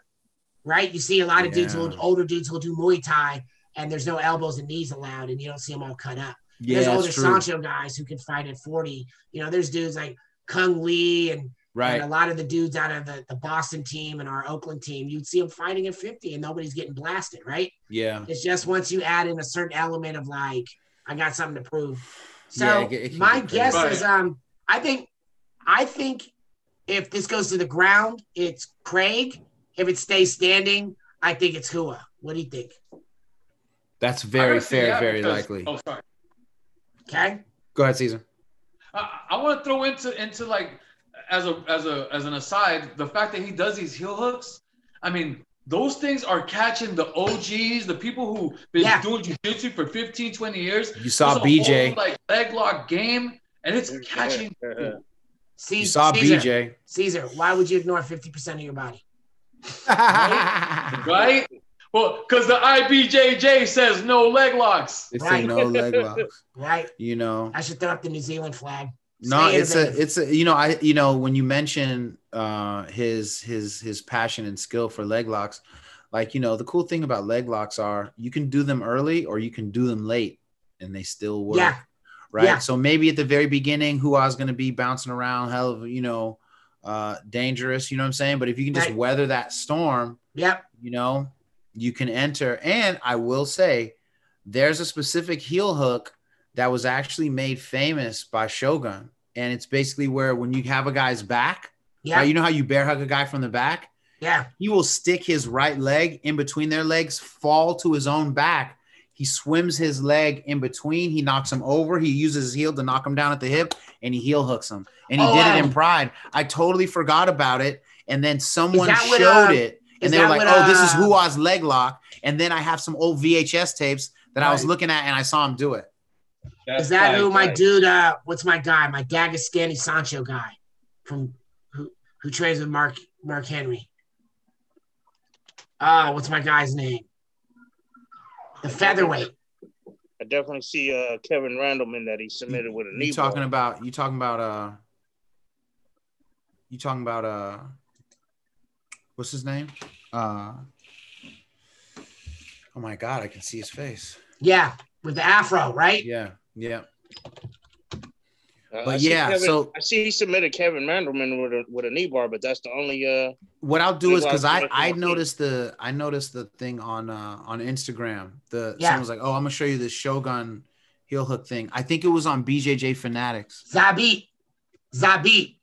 right? You see a lot of dudes, who, older dudes who'll do Muay Thai and there's no elbows and knees allowed, and you don't see them all cut up. Yeah, there's older true. Sanshou guys who can fight at 40. You know, there's dudes like Cung Le and, Right. and a lot of the dudes out of the, the Boston team and our Oakland team. You'd see them fighting at 50 and nobody's getting blasted, right? Yeah. It's just once you add in a certain element of like, I got something to prove. So Yeah, it it my guess Right. is, um, I think, I think if this goes to the ground, it's Craig. If it stays standing, I think it's Rua. What do you think? That's very fair, that very because- likely. Oh, sorry. Okay. Go ahead, Caesar. I, I want to throw into into like as a as a as an aside the fact that he does these heel hooks. I mean, those things are catching the OGs, the people who been Yeah. doing jujitsu for 15, 20 years. You saw a BJ. whole, like leg lock game, and it's catching. people. See, You saw Caesar, BJ. Caesar, why would you ignore 50% of your body? right? Well, because the IBJJ says no leg locks. They say no leg locks. Right? You know. I should throw up the New Zealand flag. No, it's a it's a you know I you know when you mention uh his his his passion and skill for leg locks, like you know the cool thing about leg locks are you can do them early or you can do them late and they still work. Yeah. Right. Yeah. So maybe at the very beginning, who I was going to be bouncing around, hell of you know, uh dangerous. You know what I'm saying? But if you can just Right. weather that storm, Yep. you know, you can enter. And I will say, there's a specific heel hook that was actually made famous by Shogun. And it's basically where when you have a guy's back, Yeah. right, you know how you bear hug a guy from the back? yeah. He will stick his right leg in between their legs, fall to his own back. He swims his leg in between. He knocks him over. He uses his heel to knock him down at the hip, and he heel hooks him. And he Oh, did it in. Pride. I totally forgot about it. And then someone that what, showed uh, it, and they were like, what, "Oh, this is uh, Rua's leg lock." And then I have some old VHS tapes that I was looking at, and I saw him do it. Is that who my right. dude? Uh, what's my guy? My Dagestani Sanshou guy from who who trains with Mark Mark Henry. Uh, what's my guy's name? The featherweight. I definitely see uh, Kevin Randleman that he submitted with a knee. You talking bar. about? You talking about? Uh, you talking about? Uh, what's his name? Uh, oh my God, I can see his face. Yeah, with the afro, right? Yeah, yeah. Uh, But I yeah, Kevin- so- I see he submitted Kevin Randleman with a with a knee bar, but that's the only. uh What I'll do is because I I noticed the I noticed the thing on uh on Instagram. The Yeah. someone was like, oh, I'm gonna show you this Shogun heel hook thing. I think it was on BJJ Fanatics. Zabit. Zabit.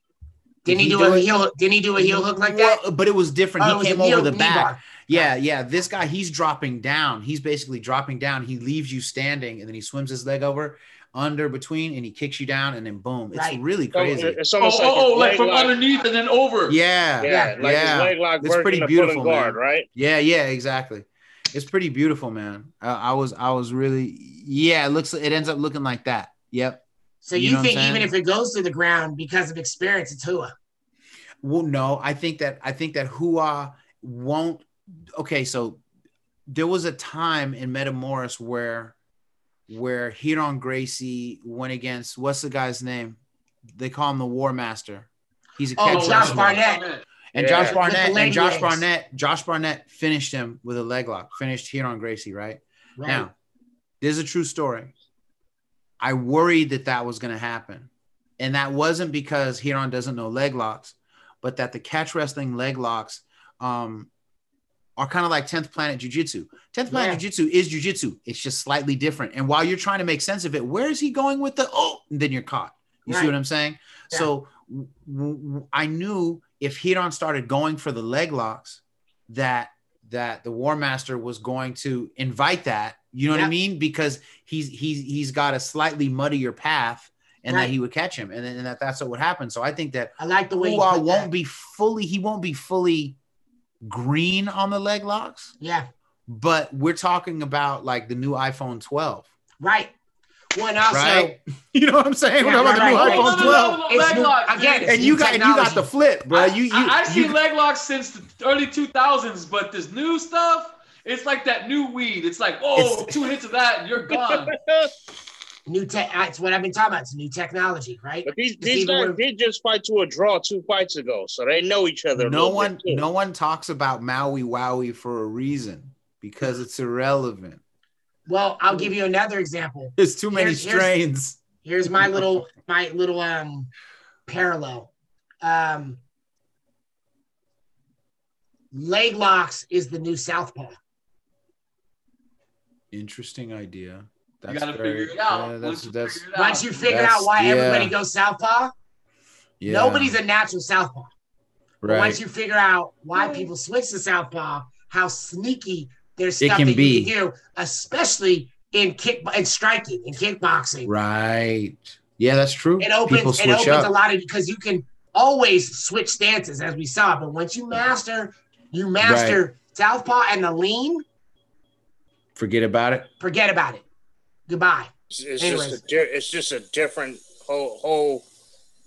Didn't he, he do, do a it? heel? Didn't he do a heel hook like that? Well, but it was different. Oh, it he came over the back. bar. Yeah, yeah. This guy, he's dropping down. He's basically dropping down. He leaves you standing, and then he swims his leg over under between, and he kicks you down, and then boom. It's Right. really crazy. Uh, it's Oh, almost oh, oh, oh, like from lock- underneath and then over. Yeah, Yeah, yeah, like yeah. his leg lock It's pretty beautiful, pulling guard, man. right? Yeah, yeah, exactly. It's pretty beautiful, man. I, I was, I was really, yeah. It looks, it ends up looking like that. Yep. So You you, know think even if it goes to the ground because of experience, it's Rua? Well, no, I think that I think that Rua won't. Okay, so there was a time in Metamoris where where Ryron Gracie went against what's the guy's name? They call him the War Master. He's a Oh, catch Josh wrestler. Barnett. And Yeah. Josh Barnett and Josh. Barnett, Josh Barnett finished him with a leg lock. Finished Ryron Gracie, right? Right. Now, this is a true story. I worried that that was going to happen. And that wasn't because Ryron doesn't know leg locks, but that the catch wrestling leg locks um, are kind of like 10th Planet Jiu Jitsu. 10th Planet Yeah. Jiu Jitsu is Jiu Jitsu, it's just slightly different. And while you're trying to make sense of it, where is he going with the oh? And then you're caught. You see what I'm saying? Yeah. So w- w- I knew if Ryron started going for the leg locks, that that the War Master was going to invite that. You know what I mean? Because he's he's he's got a slightly muddier path, and Right. that he would catch him, and, then, and that that's what would happen. So I think that I like the way Rua won't that. be fully he won't be fully green on the leg locks, Yeah. but we're talking about like the new iPhone 12, Right. One also. right? You know what I'm saying? we're Yeah, right, the new right, iPhone right. 12. It's leg locks, again. And you got you got the flip, bro. I, You you, I, I've you seen leg locks since the early 2000s, but this new stuff, it's like that new weed. It's like, oh, It's- two hits of that and you're gone. New tech. That's what I've been talking about. It's new technology, right? But these these guys worse. did just fight to a draw two fights ago, so they know each other. no one no one talks about Maui Wowie for a reason because it's irrelevant. Well, I'll give you another example. There's too many Here's- here's- strains. Here's my little my little um parallel. Um leg locks is the new southpaw. Interesting idea. You gotta figure it out. yeah, that's Once you that's figure it out. Once you figure out why yeah. everybody goes southpaw, yeah, nobody's a natural southpaw. Right. Once you figure out why people switch to southpaw, how sneaky there's stuff can that be. you can do, especially in kick and striking and kickboxing. right. Yeah, that's true. It opens People it opens up. a lot of because you can always switch stances as we saw, but once you master you master Southpaw and the lean, Forget about it. forget about it. Goodbye. It's, it's just a di- it's just a different whole whole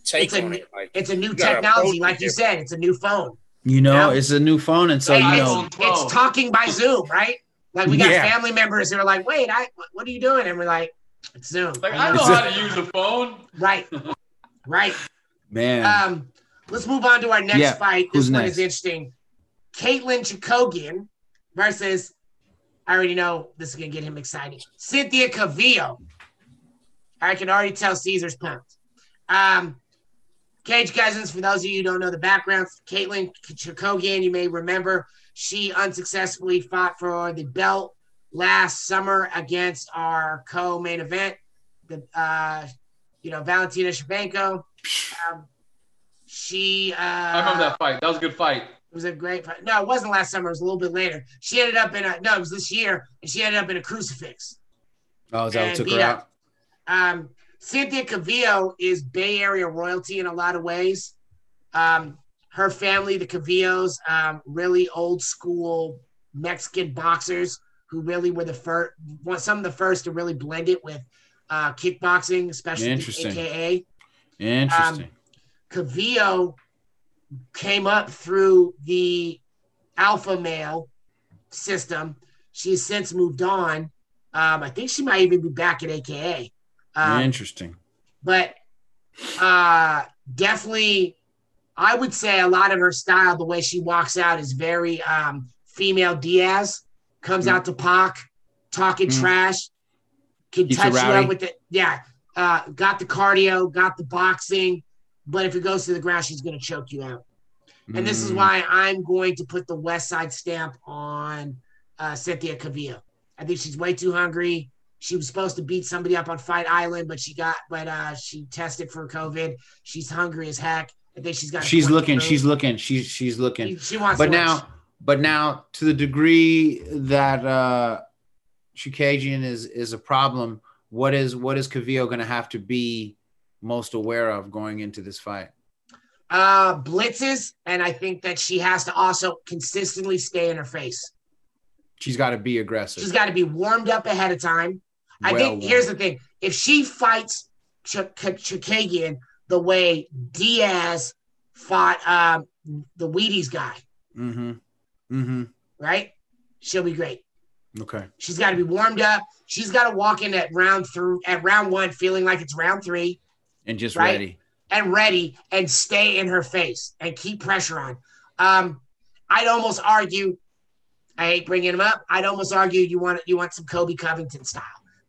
take It's a on new- it. Like It's a new technology, like it you said. It's a new phone. You know, Yeah. it's a new phone, and so Hey, you it's, know, it's talking by Zoom, right? Like we got Yeah. family members who are like, "Wait, I what are you doing?" And we're like, "It's Zoom." Like I know how to use a phone. Right, right. man. Um, let's move on to our next Yeah, fight. This who's one next? is interesting. Katlyn Chookagian versus, I already know this is gonna get him excited. Cynthia Calvillo. I can already tell Caesar's pumped. Um, Cage Cousins, for those of you who don't know the background, Katlyn Chookagian, you may remember, she unsuccessfully fought for the belt last summer against our co-main event, the uh, you know Valentina Shevchenko. Um, she uh, I remember that fight. That was a good fight. It was a great fight. No, it wasn't last summer. It was a little bit later. She ended up in a no, it was this year, and she ended up in a crucifix. oh, is that what took her out? Um, Cynthia Calvillo is Bay Area royalty in a lot of ways. Um, her family, the Calvillos, um, really old school Mexican boxers who really were the first, some of the first to really blend it with uh, kickboxing, especially Interesting. AKA. Interesting. Calvillo came up through the alpha male system. She's since moved on. Um, I think she might even be back at AKA. Um, Interesting. but uh, definitely, I would say a lot of her style, the way she walks out, is very um, female Diaz. Comes Mm. out to Pac, talking Mm. trash, can it touch you up with it. Yeah, uh, got the cardio, got the boxing, but if it goes to the ground, she's going to choke you out. And this is Mm. why I'm going to put the West Side stamp on uh, Cynthia Calvillo. I think she's way too hungry. She was supposed to beat somebody up on Fight Island, but she got, but uh, she tested for COVID. She's hungry as heck. I think she's got. she's looking. prove. She's looking. She's she's looking. She, she wants. but to now, watch. but now, to the degree that uh Chookagian is is a problem, what is what is Calvillo going to have to be most aware of going into this fight? uh, blitzes, and I think that she has to also consistently stay in her face. She's got to be aggressive. She's got to be warmed up ahead of time. I think worn. here's the thing: if she fights Ch- Ch- Chookagian the way Diaz fought um, the Wheaties guy, Mm-hmm. Mm-hmm. right? She'll be great. Okay. She's got to be warmed up. She's got to walk in at round through at round one feeling like it's round three And just Right? ready. and ready and stay in her face and keep pressure on. Um, I'd almost argue. I hate bringing him up. I'd almost argue you want you want some Colby Covington style.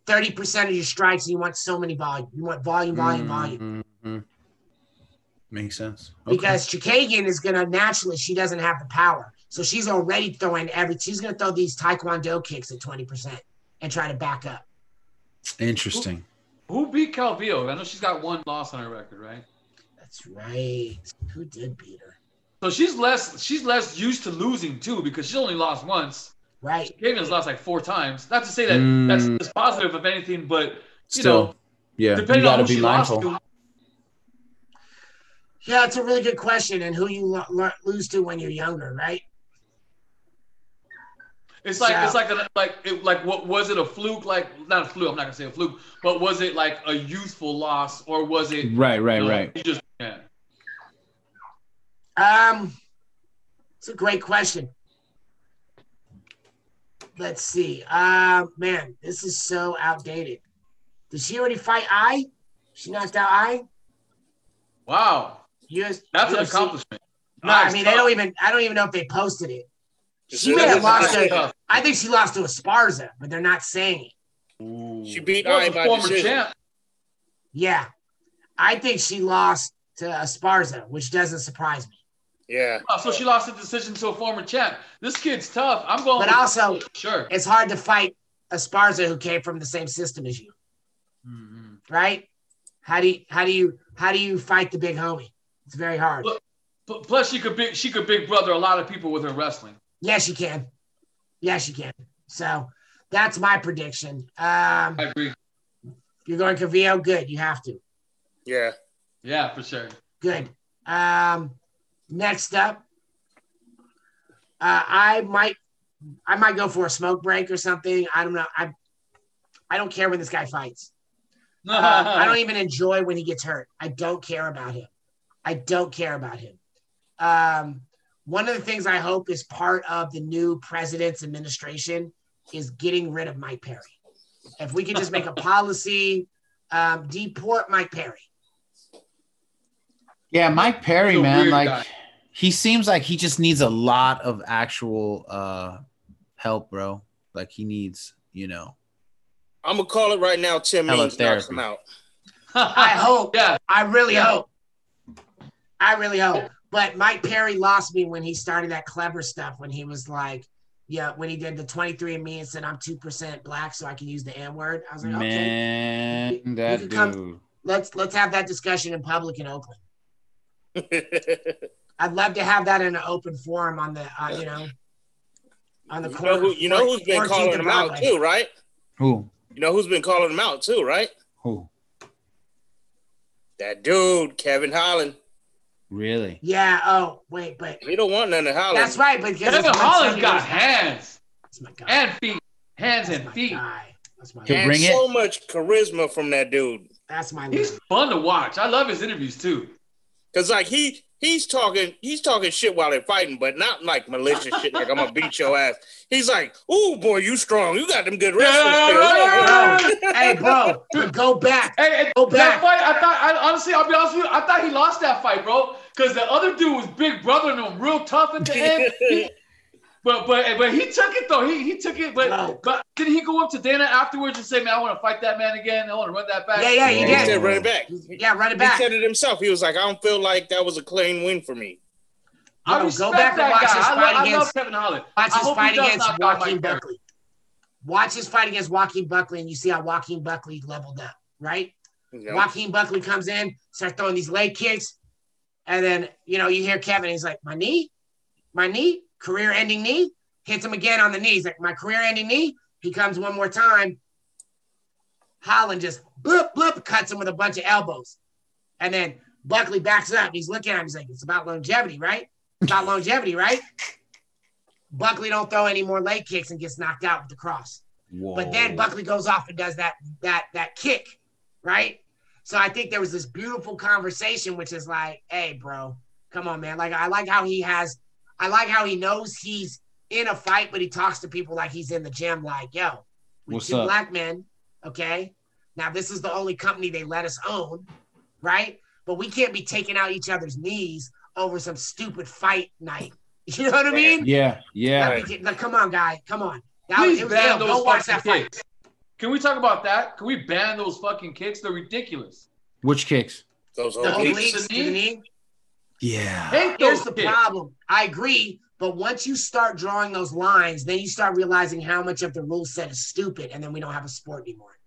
Thirty percent of your strikes, and you want so many volume. You want volume, volume, volume. Mhm. Makes sense. Okay. Because Chookagian is gonna naturally, she doesn't have the power, so she's already throwing every. She's gonna throw these Taekwondo kicks at twenty percent and try to back up. interesting. Who beat Calvillo? I know she's got one loss on her record, right? That's right. Who did beat her? So she's less she's less used to losing too because she only lost once. Right. Kaven's lost like four times. Not to say that Mm. that's, that's positive of anything, but you Still, know, yeah, you depending got on to who be she mindful. lost to, Yeah, it's a really good question, and who you lo- lo- lose to when you're younger, right? It's like So- it's like a, like it, like what was it a fluke? Like not a fluke. I'm not gonna say a fluke, but was it like a youthful loss or was it? Right, right, you know, right. just yeah. Um, it's a great question. Let's see. Uh, man, this is so outdated. Did she already fight I? She knocked out I. Wow, US, that's an accomplishment. No, I mean they don't even. I don't even know if they posted it. She may have lost That's to. tough. I think she lost to Esparza, but they're not saying it. Ooh. She beat She was I a by former decision. champ. Yeah, I think she lost to Esparza, which doesn't surprise me. Yeah. Oh, so she lost a decision to a former champ. This kid's tough. I'm going. But with- also, sure. it's hard to fight Esparza, who came from the same system as you. Mhm. right? How do you how do you how do you fight the big homie? It's very hard. Look- P- Plus, she could big she could big brother a lot of people with her wrestling. Yes, she can. Yes, you can. So that's my prediction. Um, I agree. you're going Calvillo, good. You have to. Yeah. Yeah, for sure. Good. Um, next up, uh, I might I might go for a smoke break or something. I don't know. I I don't care when this guy fights. Uh, I don't even enjoy when he gets hurt. I don't care about him. I don't care about him. Um, one of the things I hope is part of the new president's administration is getting rid of Mike Perry. If we could just make a policy, um, deport Mike Perry. Yeah, Mike Perry, man, like guy. he seems like he just needs a lot of actual uh help, bro. Like he needs, you know. I'm gonna call it right now. Tim Means knocks therapy. him out. I hope. Yeah. I really Yeah. hope. I really hope. But Mike Perry lost me when he started that clever stuff when he was like, yeah, when he did the 23 and me and said I'm two percent black, so I can use the N word. I was like, okay, Man, You that can come- dude. let's let's have that discussion in public in Oakland. I'd love to have that in an open forum on the, uh, you know, on the you corner. know who? You know who's been calling and him out too, right? Who? You know who's been calling him out too, right? Who? That dude, Kevin Holland. Really? Yeah. Oh, wait, but He don't want none of Holland. that's right. But because Kevin it's Holland's 170 got years- hands That's my guy. and feet. Hands That's and my feet. guy. That's my He'll guy. bring it. so much charisma from that dude. That's my He's guy. fun to watch. I love his interviews too. Cause like he he's talking he's talking shit while they're fighting, but not like malicious shit like I'm gonna beat your ass. He's like, "Ooh, boy, you strong. You got them good wrestling Yeah, skills." Bro, hey, bro, go back. Hey, hey, Go that back. fight, I thought, I, honestly, I'll be honest with you, I thought he lost that fight, bro. Because the other dude was big brother and him real tough at the end. He- but but but he took it though. He he took it. But No. but did he go up to Dana afterwards and say, "Man, I want to fight that man again. I want to run that back." Yeah, yeah, he He did. said, "Run it back." Yeah, run it back. He said it himself. He was like, "I don't feel like that was a clean win for me." I Yo, respect go back and watch guy. his fight I love against- Kevin Holland. Watch his fight against Joaquin Buckley. Watch his fight against Joaquin Buckley, and you see how Joaquin Buckley leveled up, right? You know? Joaquin Buckley comes in, starts throwing these leg kicks, and then you know you hear Kevin. He's like, "My knee, my knee, career-ending knee." Hits him again on the knee. He's like, "My career-ending knee." He comes one more time. Holland just bloop bloop cuts him with a bunch of elbows, and then Buckley backs up. He's looking at him. He's like, "It's about longevity, right? It's about longevity, right?" Buckley don't throw any more leg kicks and gets knocked out with the cross. But then Buckley goes off and does that that that kick, right? So I think there was this beautiful conversation, which is like, hey, bro, come on, man. Like I like how he has, I like how he knows he's in a fight, but he talks to people like he's in the gym, like, yo, we What's two up? black men, okay? Now this is the only company they let us own, right? But we can't be taking out each other's knees over some stupid fight night. You know what I mean? Yeah, yeah. Me get- like, come on, guy, come on. That was, Please it was ban those Go watch fucking that fight. Kicks. Can we talk about that? Can we ban those fucking kicks? They're ridiculous. Which kicks? Those The old obliques. kicks. obliques to the knee. Yeah. Hate Here's the kicks. problem. I agree, but once you start drawing those lines, then you start realizing how much of the rule set is stupid, and then we don't have a sport anymore.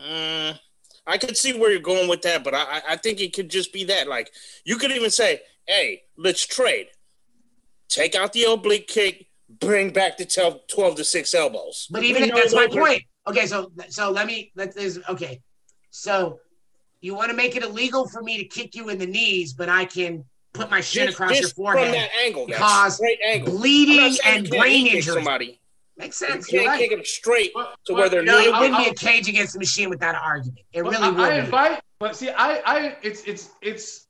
Mm, I could see where you're going with that, but I, I- I think it could just be that. Like you could even say, "Hey, let's trade. Take out the oblique kick, bring back the 12, 12 to six elbows." But even if that's my those point. Okay, so so let me let this okay. So you want to make it illegal for me to kick you in the knees, but I can put my shin Just, across your just from forehead, that angle, that because straight angle. Bleeding and you brain injury. Somebody, Makes sense. You're can't right. kick them straight But- to but- where they're You know, it wouldn't be a cage against the machine without an argument. It But really I, would. I be. invite, but see, I, I, it's, it's, it's,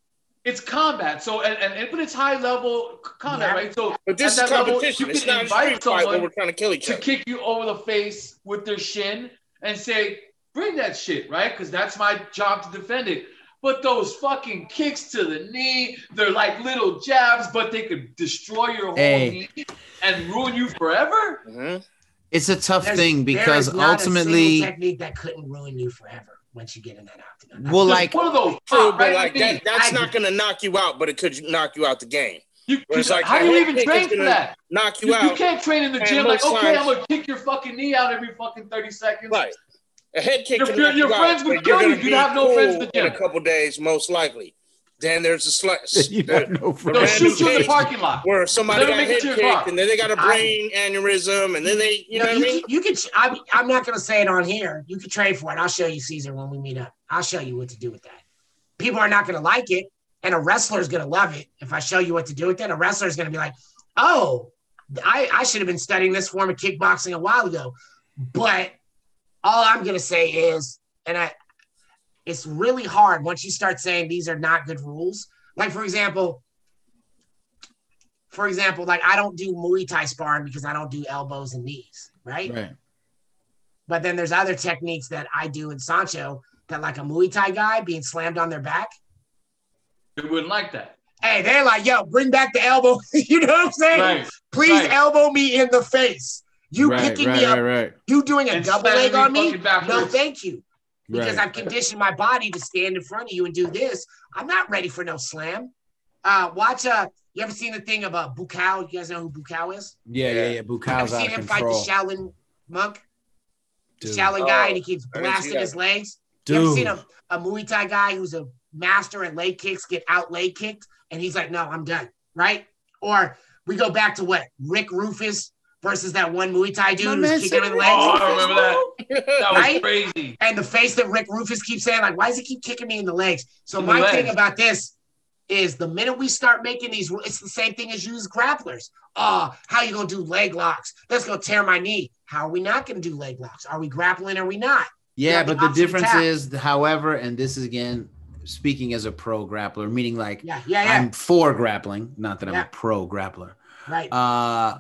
it's combat. So, and, and, and but it's high level combat, Yeah. right? So, But this at is that level, competition. you It's can not a invite street fight where someone we're trying to kill each other to other. kick you over the face with their shin and say, "Bring that shit," right? Because that's my job to defend it. But those fucking kicks to the knee, they're like little jabs, but they could destroy your whole Hey. knee and ruin you forever. Mhm. It's a tough There's- thing there because is not a ultimately, single technique that couldn't ruin you forever once you get in that octagon. well, Just like one of those True, pop but right like in the knee. that, that's I not going to knock you out, but it could knock you out the game. You, you- like how do you even train for that? Knock you You, you can't train in the gym like, okay, times- I'm gonna kick your fucking knee out every fucking 30 seconds. Right. A head kick Your- your- your friends out, would kill you you be have no friends in cool the in a couple days, most likely. Then there's a slice you have no They'll shoot you in the parking lot. where somebody Let 'em got make it head to your kicked, car. and then they got a brain aneurysm, and then they, you know No, what I you, mean? can, you can. I'm, I'm not going to say it on here. You can trade for it. I'll show you, Caesar, when we meet up. I'll show you what to do with that. People are not going to like it, and a wrestler is going to love it. If I show you what to do with it, a wrestler is going to be like, "Oh, I, I should have been studying this form of kickboxing a while ago. But all I'm gonna say is, and I it's really hard once you start saying these are not good rules. Like for example, for example, like I don't do Muay Thai sparring because I don't do elbows and knees, right? Right. But then there's other techniques that I do in Sanshou that like a Muay Thai guy being slammed on their back. We wouldn't like that. Hey, they're like, yo, bring back the elbow. you know what I'm saying? Right. Please right. elbow me in the face. You right, picking right, me up, right, right. you doing a And double leg on me? backwards. No, thank you. Because Right. I've conditioned my body to stand in front of you and do this. I'm not ready for no slam. Uh, watch. Uh, you ever seen the thing of uh, Buakaw? You guys know who Buakaw is? Yeah, yeah, yeah. Ever Buakaw's out seen him control. fight the Shaolin monk, the Dude. Shaolin guy, Oh, and he keeps I didn't see blasting his legs? You ever seen a, a Muay Thai guy who's a master at leg kicks get out leg kicked, and he's like, "No, I'm done." Right? Or we go back to what Rick Rufus versus that one Muay Thai dude My who's man kicking said him in the legs. Oh, I remember that. That was Right? crazy. and the face that Rick Rufus keeps saying, like, why does he keep kicking me in the legs? So In my legs. thing about this is the minute we start making these, it's the same thing as you use grapplers. Oh, how you gonna do leg locks? That's gonna tear my knee. How are we not gonna do leg locks? Are we grappling? Are we not? Yeah, Yeah, the but the difference tap. is, however, and this is again speaking as a pro grappler, meaning like Yeah, yeah, yeah. I'm for grappling, not that I'm a pro grappler. right. Uh,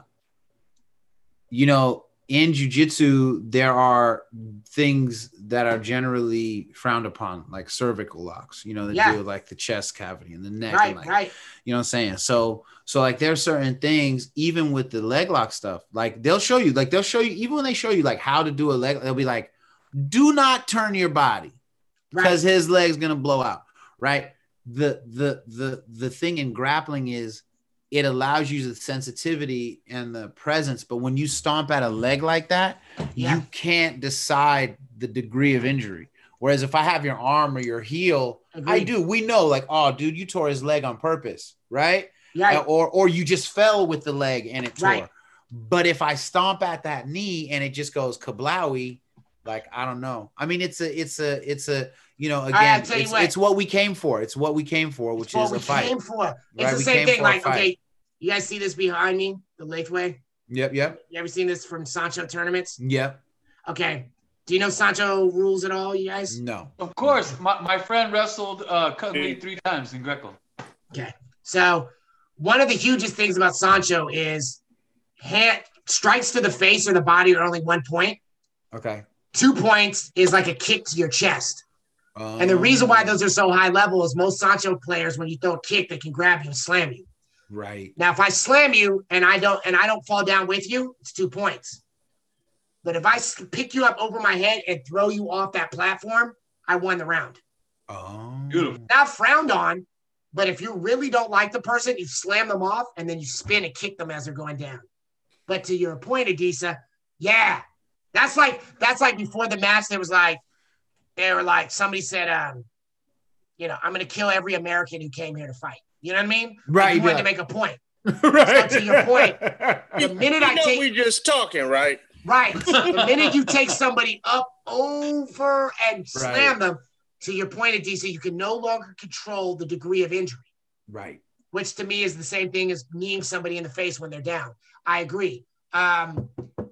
you know, in jujitsu, there are things that are generally frowned upon, like cervical locks. You know, that Yeah. deal with like the chest cavity and the neck, right, like right. you know what I'm saying? So so like there's certain things, even with the leg lock stuff, like they'll show you, like they'll show you, even when they show you like how to do a leg, they'll be like, do not turn your body Right. because his leg's gonna blow out. Right. The the the the thing in grappling is it allows you the sensitivity and the presence, but when you stomp at a leg like that, Yeah. you can't decide the degree of injury. Whereas if I have your arm or your heel, I do. We know, like, oh, dude, you tore his leg on purpose, right? Right. Uh, or or you just fell with the leg and it tore. Right. But if I stomp at that knee and it just goes kablowy, like I don't know. I mean, it's a it's a it's a you know again, tell you it's, what. it's what we came for. It's what we came for, which It's what is we a fight. came for. It's Right, the same thing. Like, okay, you guys see this behind me, the Lei Tai? Yep, yep, You ever seen this from Sanshou tournaments? yep. Okay. Do you know Sanshou rules at all, you guys? No. Of course, my, my friend wrestled uh, cut me three times in Greco. Okay, so one of the hugest things about Sanshou is hand strikes to the face or the body are only one point. Okay. Two points is like a kick to your chest. Um, And the reason why those are so high level is most Sanshou players, when you throw a kick, they can grab you and slam you. right. Now, if I slam you and I don't and I don't fall down with you, it's two points. But if I pick you up over my head and throw you off that platform, I won the round. Oh, Beautiful. Not frowned on, but if you really don't like the person, you slam them off and then you spin and kick them as they're going down. But to your point, Adisa, yeah, that's like that's like before the match. There was like they were like somebody said, um, you know, I'm gonna kill every American who came here to fight. You know what I mean? Like, Right, You wanted yeah. to make a point. right. So to your point, The minute I you know take we just talking, right? Right. The minute you take somebody up over and slam them, to your point, Adisa, you can no longer control the degree of injury, right. which to me is the same thing as kneeing somebody in the face when they're down. I agree. Um,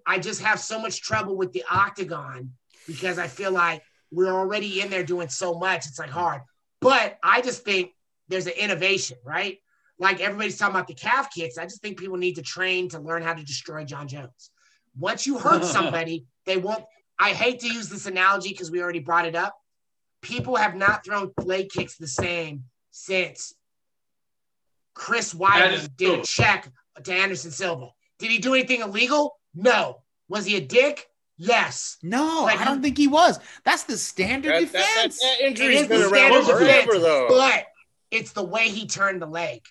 I just have so much trouble with the octagon because I feel like we're already in there doing so much. It's like hard. But I just think there's an innovation, right? Like everybody's talking about the calf kicks. I just think people need to train to learn how to destroy Jon Jones. Once you hurt somebody, they won't. I hate to use this analogy because we already brought it up. People have not thrown leg kicks the same since Chris Weidman did a check to Anderson Silva. Did he do anything illegal? No. Was he a dick? Yes. No, Like, I don't think he was. That's the standard That, that, that, defense. that It injury's is been the around standard forever, though. But it's the way he turned the leg.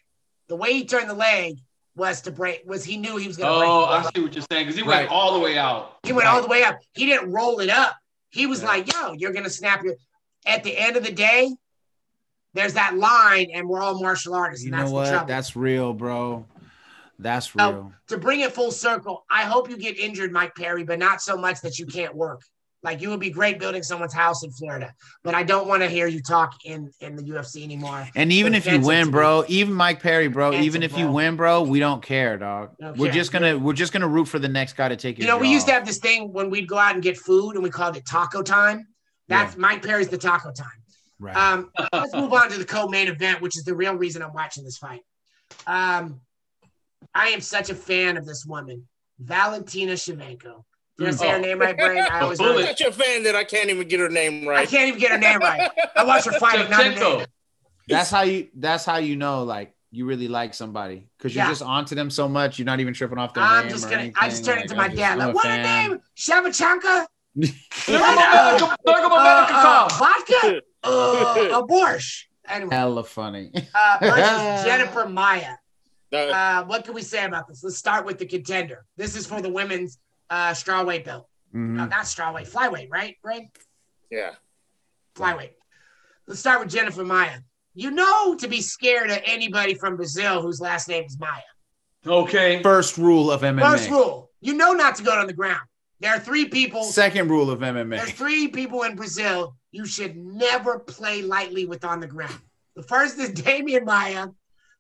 The way he turned the leg was to break. Was he knew he was going to break. Oh, the I see what you're saying because he Right. went all the way out. He went Right. all the way up. He didn't roll it up. He was Yeah. like, "Yo, you're going to snap your." At the end of the day, there's that line, and we're all martial artists, you and that's know what? trouble. That's real, bro. That's real. to bring it full circle, I hope you get injured, Mike Perry, but not so much that you can't work. Like you would be great building someone's house in Florida, but I don't want to hear you talk in in the UFC anymore. And even if you win, bro, even Mike Perry, bro, even if you win, bro, we don't care, dog. Don't We're care. just gonna we're just gonna root for the next guy to take your You know, we used to have this thing when we'd go out and get food, and we called it taco time. That's Mike Perry's the taco time. right. Um, let's move on to the co-main event, which is the real reason I'm watching this fight. Um, I am such a fan of this woman, Valentina Shevchenko. Did I say her Oh. name right, Brain? I was I'm such a fan that I can't even get her name right. I can't even get her name right. I watched her fight. Not Shevchenko. that's how you that's how you know like you really like somebody because you're Yeah. just onto them so much you're not even tripping off their I'm name just gonna. anything. I just turned like, into my dad. I'm Like, a what her name? Shavchenka? Talk about Uh, uh, vodka? Uh, a borscht. Anyway, Hella funny. uh, Jennifer Maia. Uh, Uh, what can we say about this? Let's start with the contender. This is for the women's uh, strawweight belt. Mhm. No, not strawweight, flyweight, right, Greg? yeah. Flyweight. Let's start with Jennifer Maia. You know to be scared of anybody from Brazil whose last name is Maia. Okay. First rule of MMA. First rule, you know not to go on the ground. There are three people. Second rule of MMA. There's MMA. three people in Brazil you should never play lightly with on the ground. The first is Demian Maia.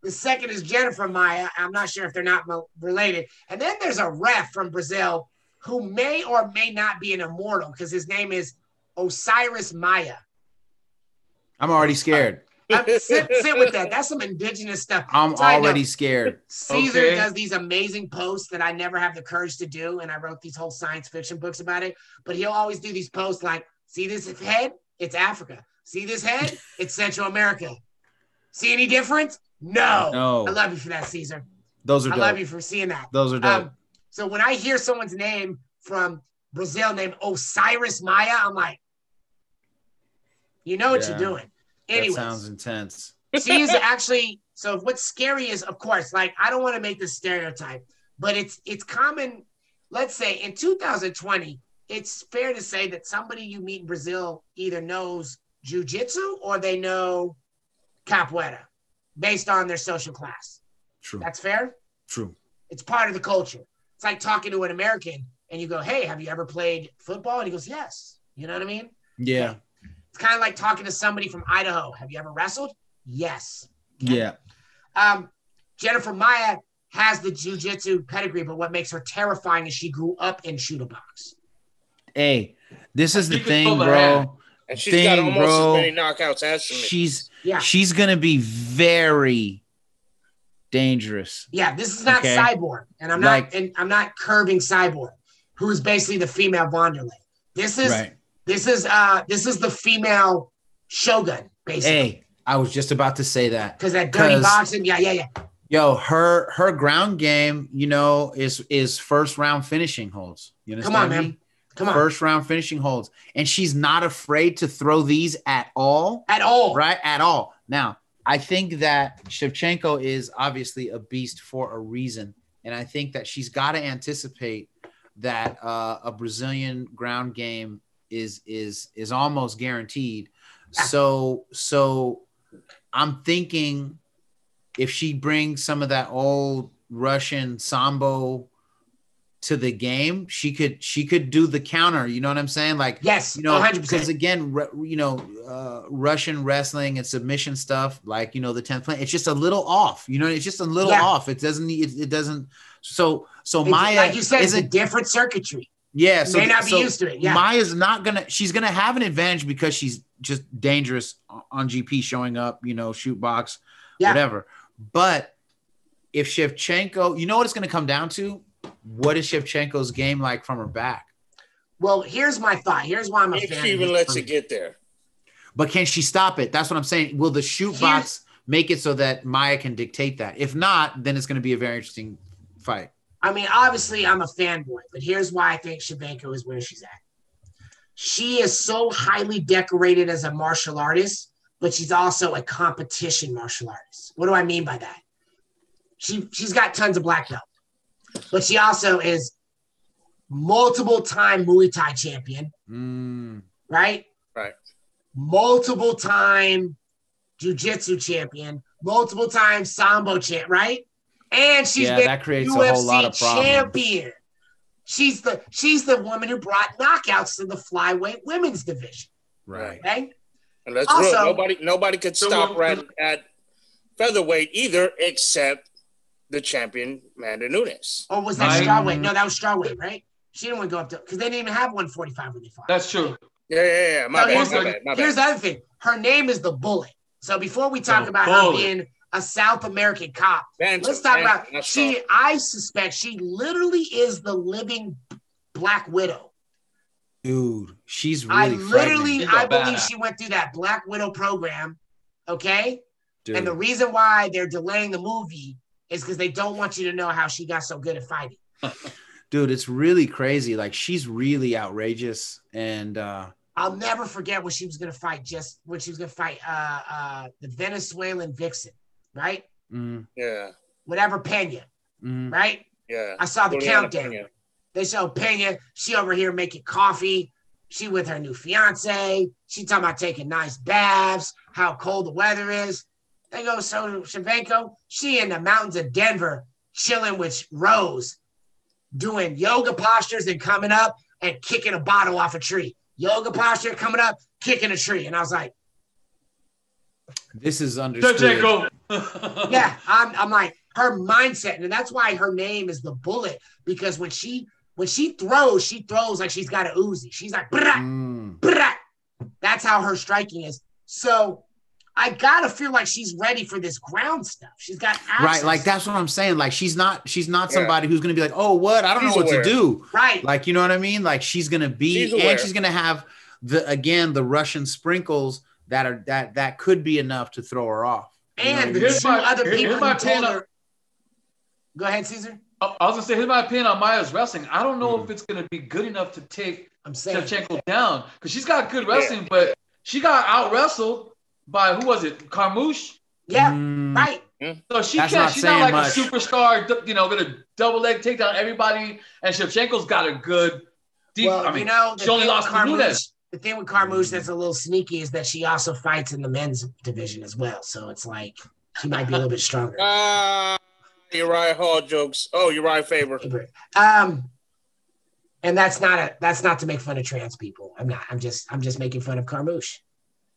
The second is Jennifer Maia. I'm not sure if they're not related. And then there's a ref from Brazil who may or may not be an immortal because his name is Osiris Maia. I'm already scared. Um, sit, sit with that. That's some indigenous stuff. I'm Side note, already scared. Caesar Okay. does these amazing posts that I never have the courage to do. And I wrote these whole science fiction books about it. But he'll always do these posts like, see this head? It's Africa. See this head? It's Central America. See any difference? No. No. I love you for that, Caesar. Those are I love you for seeing that. Those are dope. Um, so when I hear someone's name from Brazil named Osiris Maia, I'm like, you know what Yeah. you're doing. that sounds intense. she is actually so what's scary is of course like i don't want to make this stereotype but it's it's common let's say in 2020 it's fair to say that somebody you meet in brazil either knows jiu-jitsu or they know capoeira based on their social class True. that's fair True. it's part of the culture it's like talking to an american and you go hey have you ever played football and he goes yes you know what i mean Yeah. it's kind of like talking to somebody from idaho have you ever wrestled yes Yeah. um, Jennifer Maia has the jujitsu pedigree, but what makes her terrifying is she grew up in Chute Boxe. Hey, this is the thing, pull her hand. bro. And she's got almost bro. as many knockouts as me. She's Yeah, she's gonna be very dangerous. yeah. This is not Okay. Cyborg, and I'm Like- not, and I'm not curbing Cyborg, who is basically the female Wanderlei. This is Right. this is uh this is the female Shogun, basically, Hey, I was just about to say that. because that dirty boxing. Yeah, yeah, yeah. Yo, her her ground game, you know, is is first round finishing holds. You Come on, me? man. Come on, First round finishing holds, and she's not afraid to throw these at all. at all. right? At all. Now, I think that Shevchenko is obviously a beast for a reason. And I think that she's got to anticipate that uh, a Brazilian ground game is is is almost guaranteed. So so I'm thinking if she brings some of that old Russian sambo to the game, she could she could do the counter. You know what I'm saying? Like Yes, you know, 100. because percent again, re, you know, uh, Russian wrestling and submission stuff, like you know, the tenth plan, it's just a little off. You know, it's just a little Yeah. off. It doesn't. It, it doesn't. So, so It's- Maia, like you said, it's a different circuitry. Yeah, so may not be so used to it. Yeah, Maia's not gonna. She's gonna have an advantage because she's just dangerous on GP, showing up. You know, Chute Boxe, Yeah. whatever. But if Shevchenko, you know what it's gonna come down to. What is Shevchenko's game like from her back? Well, here's my thought. Here's why I'm a If fan. she even this lets fight. it get there. But can she stop it? That's what I'm saying. Will the Chute Boxe make it so that Maia can dictate that? If not, then it's going to be a very interesting fight. I mean, obviously, I'm a fanboy, but here's why I think Shevchenko is where she's at. She is so highly decorated as a martial artist, but she's also a competition martial artist. What do I mean by that? She she's got tons of black belt, but she also is multiple time Muay Thai champion, Mm, right? Right. Multiple time Jiu-Jitsu champion, multiple time Sambo champ, right? And she's yeah, been that creates a UFC whole lot of problems. champion. She's the she's the woman who brought knockouts to the flyweight women's division. Right. Okay. And that's Also- real. Nobody nobody could stop her at, at featherweight either, except the champion Amanda Nunes. Oh, was that Right. strawweight? No, that was strawweight, right? She didn't want to go up to because they didn't even have 145 when they fought. That's true. Yeah, yeah, yeah. My No, bad, here's my the- bad, my Here's bad. the other thing. Her name is the Bullet. So before we talk The about her being a South American cop, Bantam, let's talk bantam, about she. all. I suspect she literally is the living Black Widow. Dude, she's I really literally, She's a I believe badass. she went through that Black Widow program. Okay, Dude. and the reason why they're delaying the movie is because they don't want you to know how she got so good at fighting. dude, it's really crazy. Like she's really outrageous, and uh, I'll never forget when she was gonna fight. Just when she was gonna fight uh, uh, the Venezuelan vixen, right? mm, Yeah, Whatever Pena, mm, right? yeah. I saw the Julianna countdown. Pena. They show Pena. She over here making coffee. She with her new fiance. She talking about taking nice baths. How cold the weather is. They go so Shevchenko. She in the mountains of Denver, chilling with Rose, doing yoga postures and coming up and kicking a bottle off a tree. Yoga posture coming up, kicking a tree, and I was like, this is understood. Shevchenko. yeah, I'm, I'm like her mindset, and that's why her name is the bullet because when she when she throws, she throws like she's got a Uzi. She's like, "Brah, Mm, brah." that's how her striking is. So I gotta feel like she's ready for this ground stuff. She's got access. right, like that's what I'm saying. Like she's not, she's not Yeah. somebody who's gonna be like, oh, what? I don't She's know what aware. to do. right. Like, you know what I mean? Like she's gonna be, She's and she's gonna have the again the Russian sprinkles that are that that could be enough to throw her off. You know and what the two my- other here- people here's my who told her. Go ahead, Caesar. I I was gonna say, here's my opinion on Maia's wrestling. I don't know Mhm. if it's gonna be good enough to take I'm saying. Shevchenko down because she's got good wrestling, but she got out wrestled by who was it? Carmouche. Yeah, Mm, right. So she That's can't. not she's not like much. a superstar. You know, gonna double leg take down everybody. And Shevchenko's got a good. Deep, Well, I mean, you know, she only lost to Nunes. Carmouche, the thing with Carmouche that's a little sneaky is that she also fights in the men's division as well. So it's like she might be a little bit stronger. Ah, Uriah Hall jokes. Oh, Uriah Faber. Um, and that's not a that's not to make fun of trans people. I'm not. I'm just I'm just making fun of Carmouche.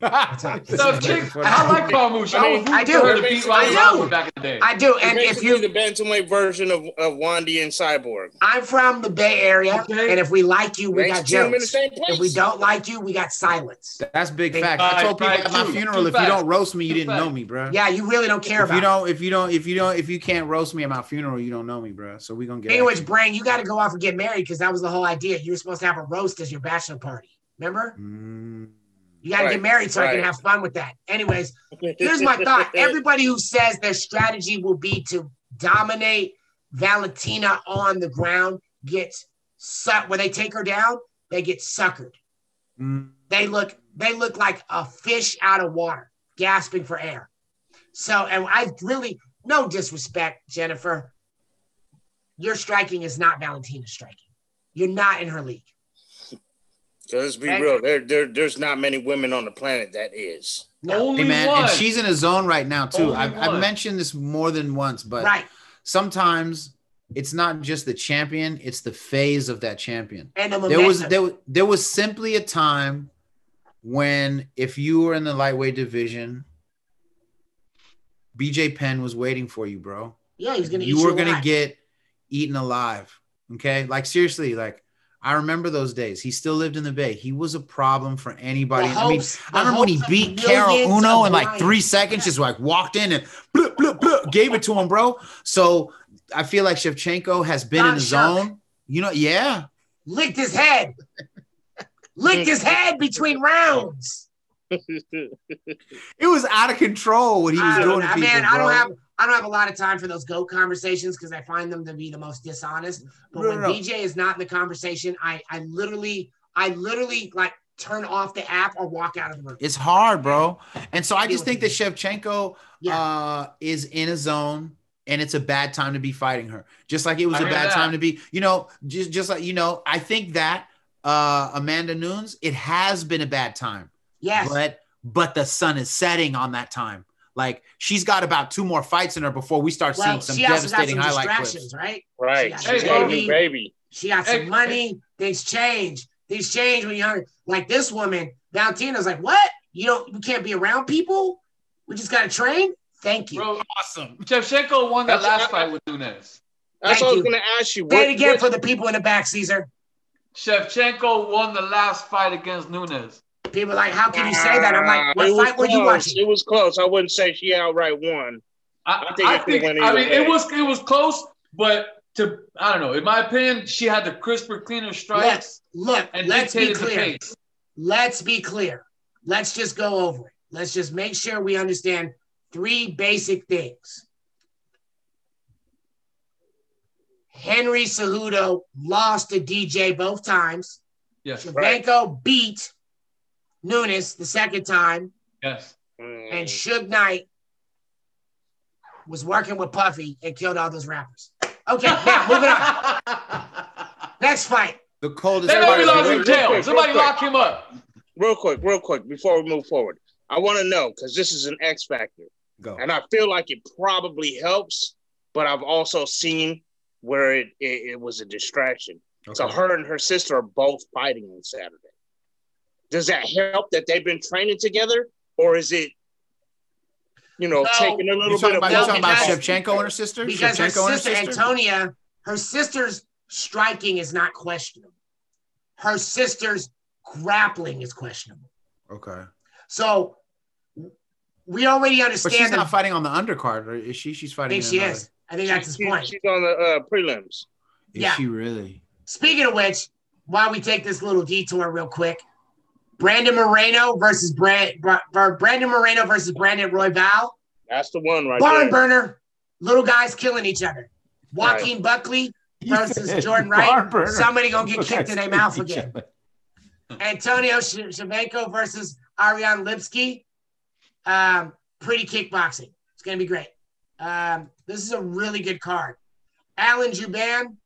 That's all. So, chick, I like Carmouche. I, I mean, rooting I do. her to beat I do. Rousey back in the day. I do. And if you, the bantamweight version of, of Wandy and Cyborg. I'm from the Bay Area, Okay. and if we like you, we got Next in the jokes. same place. If we don't like you, we got silence. That's big Big fact. I told people fact, at my true, funeral, true if you don't roast me, you didn't fact. know me, bro. Yeah, you really don't care If about. you don't, if you don't, if you don't, if you can't roast me at my funeral, you don't know me, bro. So we gonna get. Anyways, at Brain, you got to go off and get married because that was the whole idea. You were supposed to have a roast as your bachelor party. Remember? Mm. You got to Right, get married so I can have fun with that. Anyways, here's my thought. Everybody who says their strategy will be to dominate Valentina on the ground gets sucked. When they take her down, they get suckered. Mm. They look they look like a fish out of water, gasping for air. So, and I really no disrespect, Jennifer. Your striking is not Valentina's striking. You're not in her league. So let's be Okay. real. There, there, there's not many women on the planet that is. Only Hey man, one. and she's in a zone right now too. I've, I've mentioned this more than once, but right. sometimes it's not just the champion; it's the phase of that champion. And the There was there, there was simply a time when if you were in the lightweight division, BJ Penn was waiting for you, bro. yeah, he's gonna eat you were gonna alive. get eaten alive. Okay, like seriously, like I remember those days. He still lived in the Bay. He was a problem for anybody. The I mean, I remember when he beat Caol Uno in like three seconds, just like walked in and bloop, bloop, bloop, gave it to him, bro. So I feel like Shevchenko has been in Don the Sharp. zone. You know, yeah. licked his head. licked his head between rounds. It was out of control what he was I doing know, people, man, I don't have I don't have a lot of time for those goat conversations because I find them to be the most dishonest. But No, when no, no. BJ is not in the conversation, I I literally I literally like turn off the app or walk out of the room. It's hard, bro. And so I Deal just think that with Shevchenko Yeah. uh, is in a zone and it's a bad time to be fighting her. Just like it was I a bad that. time to be, you know, just just like you know, I think that uh Amanda Nunes, it has been a bad time, Yes. but but the sun is setting on that time. Like she's got about two more fights in her before we start well, seeing some she also got devastating some highlight distractions, clips. right? Right. She She's got got baby. baby. She got some Hey, money. Things change. Things change when you're. Like this woman, Valentina's like, what? You don't, you can't be around people. We just got to train. Thank you. Bro, Awesome. Shevchenko won that last fight with Nunes. That's Thank what I was you. going to ask you. Say it again what- for the people in the back, Caesar. Shevchenko won the last fight against Nunes. People are like, how can you say that? I'm like, what it was fight were you close. watching? It was close. I wouldn't say she outright won. I, I think I it think, I mean, way. it was it was close, but to I don't know. In my opinion, she had the crisper, cleaner strikes Look, look, and let's be clear. Let's be clear. Let's just go over it. Let's just make sure we understand three basic things. Henry Cejudo lost to DJ both times. Yes, Shevchenko beat Nunes the second time, yes. And Suge Knight was working with Puffy and killed all those rappers. Okay, now moving on. Next fight. The coldest They know part we of lost in jail. quick, Somebody real quick. lock him up. real quick, real quick, before we move forward, I want to know because this is an X factor, Go. and I feel like it probably helps, but I've also seen where it it, it was a distraction. So her and her sister are both fighting on Saturday. Does that help that they've been training together, or is it, you know, No. taking a You little talking bit of about, you No, talking about Shevchenko and her sister? Because her Shevchenko and her sister, Antonina, her sister's striking is not questionable. Her sister's grappling is questionable. Okay. So we already understand. But understand she's that. not fighting on the undercard, or is she? She's fighting. I fighting. think she another- is. I think that's his She- point. She's on the uh, prelims. Is Yeah. she really? Speaking of which, while we take this little detour real quick, Brandon Moreno versus Brand, Brandon Moreno versus Brandon Royval. That's the one right Barn there. burner. Little guys killing each other. Joaquin Buckley versus Jordan Wright. Somebody gonna get kicked in their mouth again. Antonio Sh- Shevchenko versus Ariane Lipski. Um, pretty kickboxing. It's gonna be great. Um, this is a really good card. Alan Jouban,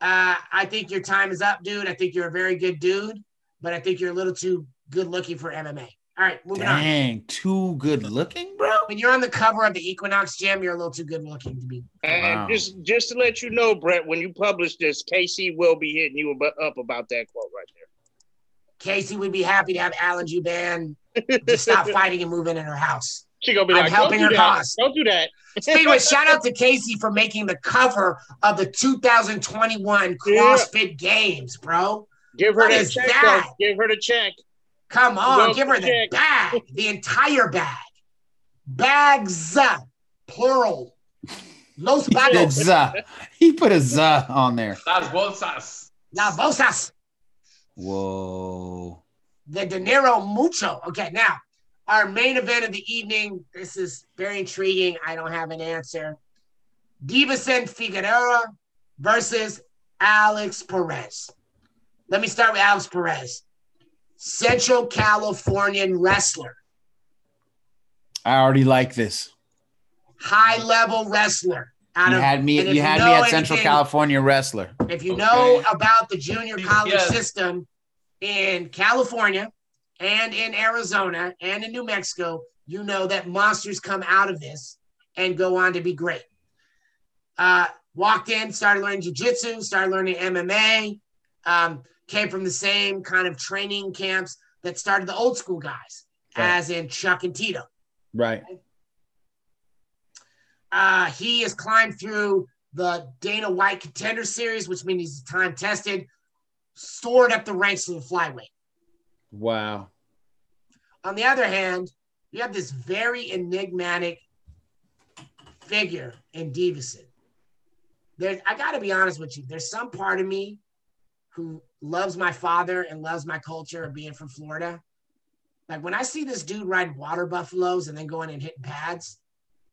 uh, I think your time is up, dude. I think you're a very good dude, but I think you're a little too good looking for MMA. All right, moving on. Dang, too good looking, bro. When you're on the cover of the Equinox Gym, you're a little too good looking to be. And Wow. just just to let you know, Brett, when you publish this, Casey will be hitting you up about that quote right there. Casey would be happy to have Alan Jouban to stop fighting and move in her house. She gonna be I'm like, helping her that. cause. Don't do that. Speaking of, shout out to Casey for making the cover of the 2021 CrossFit Games, bro. Give her What that is check. that? Give her the check. Come on, Welcome give her the check. bag, the entire bag. Bags, uh, plural. Los He put bagos. za. He put a za on there. Las bolsas. La bolsas. Whoa. The dinero mucho. Okay, now our main event of the evening. This is very intriguing. I don't have an answer. Deiveson Figueroa versus Alex Perez. Let me start with Alex Perez, Central Californian wrestler, I already like this. high level wrestler. Out You of, had me. and if You had know me at Central anything- California wrestler. If you Okay. know about the junior college Yes. system in California and in Arizona and in New Mexico, you know that monsters come out of this and go on to be great. Uh, walked in, started learning jujitsu, started learning MMA, um, came from the same kind of training camps that started the old school guys, Right. as in Chuck and Tito. Right. Uh, he has climbed through the Dana White Contender Series, which means he's time tested, soared up the ranks to the flyweight. Wow. On the other hand, you have this very enigmatic figure in Davison. There, I got to be honest with you. There's some part of me who loves my father and loves my culture of being from Florida. Like when I see this dude riding water buffaloes and then going and hitting pads,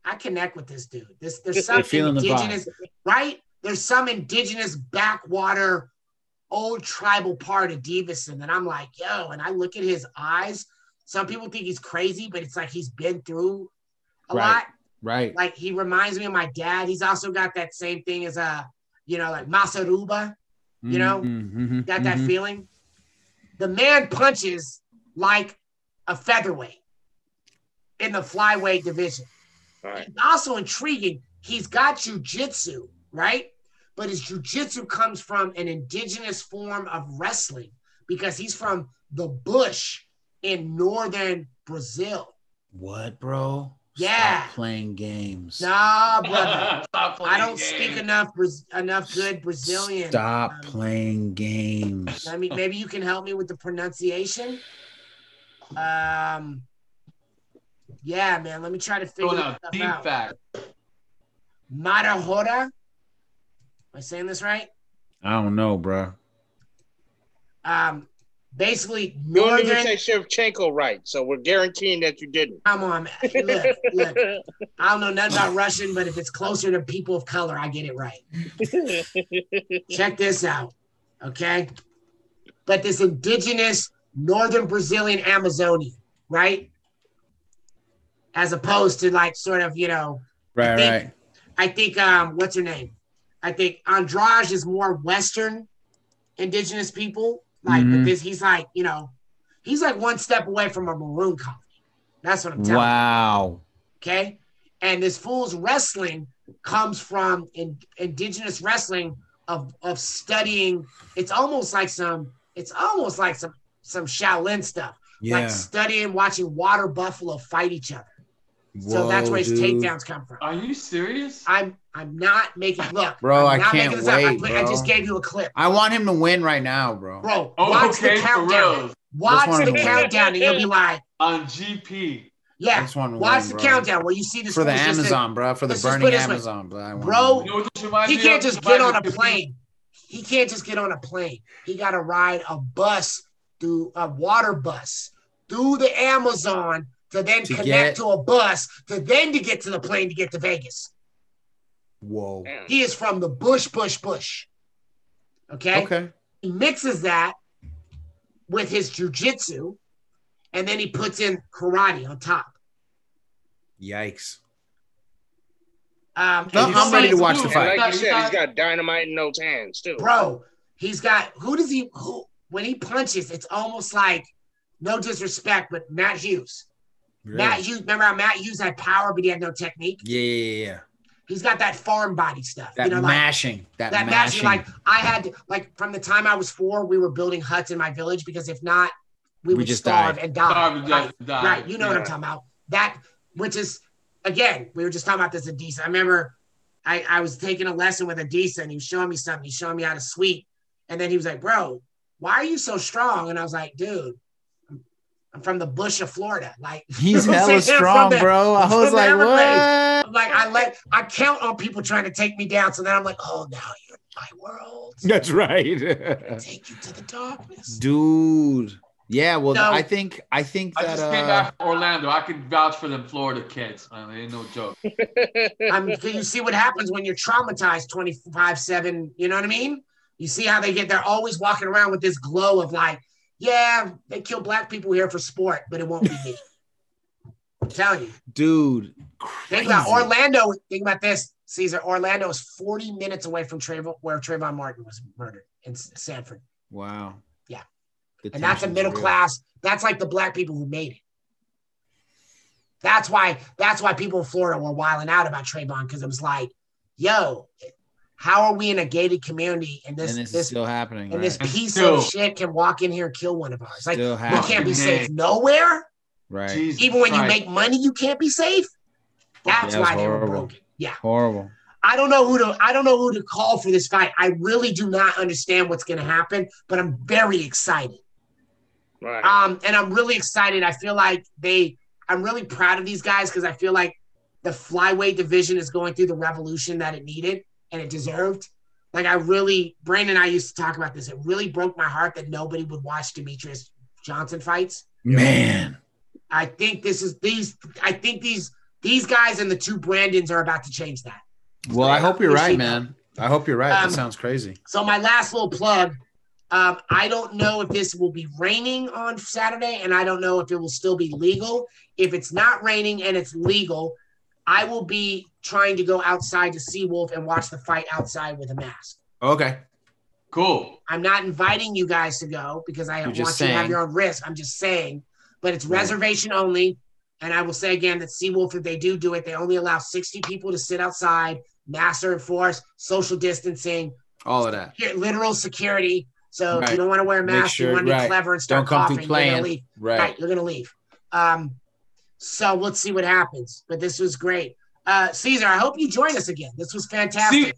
I connect with this dude. This there's some You're the indigenous, right? There's some indigenous backwater, old tribal part of Davison that I'm like, yo, and I look at his eyes. Some people think he's crazy, but it's like he's been through a Right. lot. Right. Like he reminds me of my dad. He's also got that same thing as a, you know, like Masaruba. You know, Mhm, mhm, Got that mhm. feeling. The man punches like a featherweight in the flyweight division. All right. Also intriguing, he's got jujitsu, right? but his jujitsu comes from an indigenous form of wrestling because he's from the bush in northern Brazil. What, bro? Yeah. Stop playing games. Nah, brother. Stop playing I don't games. speak enough enough good Brazilian. Stop Um, playing games. I mean, maybe you can help me with the pronunciation. Um, yeah, man. Let me try to figure Going this out stuff deep out. fact. Marajoara. Am I saying this right? I don't know, bro. Um, basically You don't even northern. say Shevchenko right, so we're guaranteeing that you didn't. Come on, man. Look, look. I don't know nothing about Russian, but if it's closer to people of color, I get it right. Check this out, okay? But this indigenous northern Brazilian Amazonian, right? As opposed to like sort of, you know, Right, think- right. I think um what's her name? I think Andrade is more Western indigenous people. Like but Mhm. this he's like, you know, he's like one step away from a maroon colony. That's what I'm telling you. Wow. Okay. And this fool's wrestling comes from in, indigenous wrestling of, of studying. It's almost like some, it's almost like some, some Shaolin stuff, Yeah. like studying, watching water buffalo fight each other. so that's where his dude. takedowns come from. Are you serious? I'm, I'm not making, look, Bro, I'm I not can't making this up. I, wait, I just gave you a clip. I want him to win right now, bro. Bro, Oh, watch okay, the countdown. Watch the to countdown and you'll be like, On GP. Yeah, just want watch win, the bro. countdown where you see this For the fool's just a- Amazon, bro. For the burning put way. Amazon, bro. Bro, You know what this reminds he can't just get on a plane. He can't just get on a plane. He got to ride a bus through a water bus through the Amazon to then To connect get- to a bus to then to get to the plane to get to Vegas. Whoa. Damn. He is from the bush, bush, bush. Okay. Okay. He mixes that with his jujitsu, and then he puts in karate on top. Yikes. Um, No, I'm ready to watch the And fight. like you said, he's got dynamite in those hands too. bro. He's got who does he who when he punches? It's almost like no disrespect, but Matt Hughes. Matt Hughes, remember how Matt Hughes had power, but he had no technique. Yeah, yeah, yeah. He's got that farm body stuff. That you know, like mashing. that, that mashing. mashing. Like I had to, like from the time I was four, we were building huts in my village because if not, we, We would just starve died. and die. Starve and right? die. right. You know what I'm talking about. That which is again, we were just talking about this Adisa. I remember I, I was taking a lesson with Adisa and he was showing me something. He's showing me how to sweep. And then he was like, bro, why are you so strong? And I was like, dude, I'm- I'm from the bush of Florida. Like He's you know hella strong, the- bro. I I'm was like, Everglades. what? I'm like, I let I count on people trying to take me down. So then I'm like, oh now you're in my world. That's right. Take you to the darkness. Dude. Yeah, well, No. I think I think I that just came uh, back from Orlando. I can vouch for them Florida kids. Man, they ain't no joke. I'm, you see what happens when you're traumatized 25 7. You know what I mean? You see how they get, they're always walking around with this glow of like, yeah, they kill black people here for sport, but it won't be me. I'm telling you. dude. Think about. Orlando. Think about this, Caesar. Orlando is 40 minutes away from Trayvon, where Trayvon Martin was murdered in Sanford. Wow. Yeah. The And that's a middle real. class. That's like the black people who made it. That's why. That's why people in Florida were wilding out about Trayvon because it was like, yo, how are we in a gated community and this and this, is this still happening. and right? this piece still- of shit can walk in here and kill one of ours? Like still you can't be safe nowhere. right. Jesus Even when you make money, you can't be safe. That's Yeah, why it's they were horrible. broken. Yeah. Horrible. I don't know who to I don't know who to call for this fight. I really do not understand what's going to happen, but I'm very excited. Right. Um, and I'm really excited. I feel like they, I'm really proud of these guys because I feel like the flyweight division is going through the revolution that it needed and it deserved. Like I really, Brandon and I used to talk about this. It really broke my heart that nobody would watch Demetrious Johnson fights. Man. I think this is these. I think these these guys and the two Brandons are about to change that. Well, I hope you're right, man. I hope you're right. Um, that sounds crazy. So my last little plug. Um, I don't know if this will be raining on Saturday, and I don't know if it will still be legal. If it's not raining and it's legal, I will be trying to go outside to Seawolf and watch the fight outside with a mask. Okay. Cool. I'm not inviting you guys to go because I You're want just you to have your own risk. I'm just saying, but it's Right. reservation only. And I will say again that Seawolf, if they do do it, they only allow 60 people to sit outside, masks are enforced, social distancing, All of that. here, literal security. So if Right. you don't want to wear a mask, sure- you want to be right. clever and start Don't come through coughing, you're gonna leave. Right. Right, you're gonna leave. Um, so let's see what happens. But this was great. Uh, Caesar, I hope you join us again. This was fantastic. See-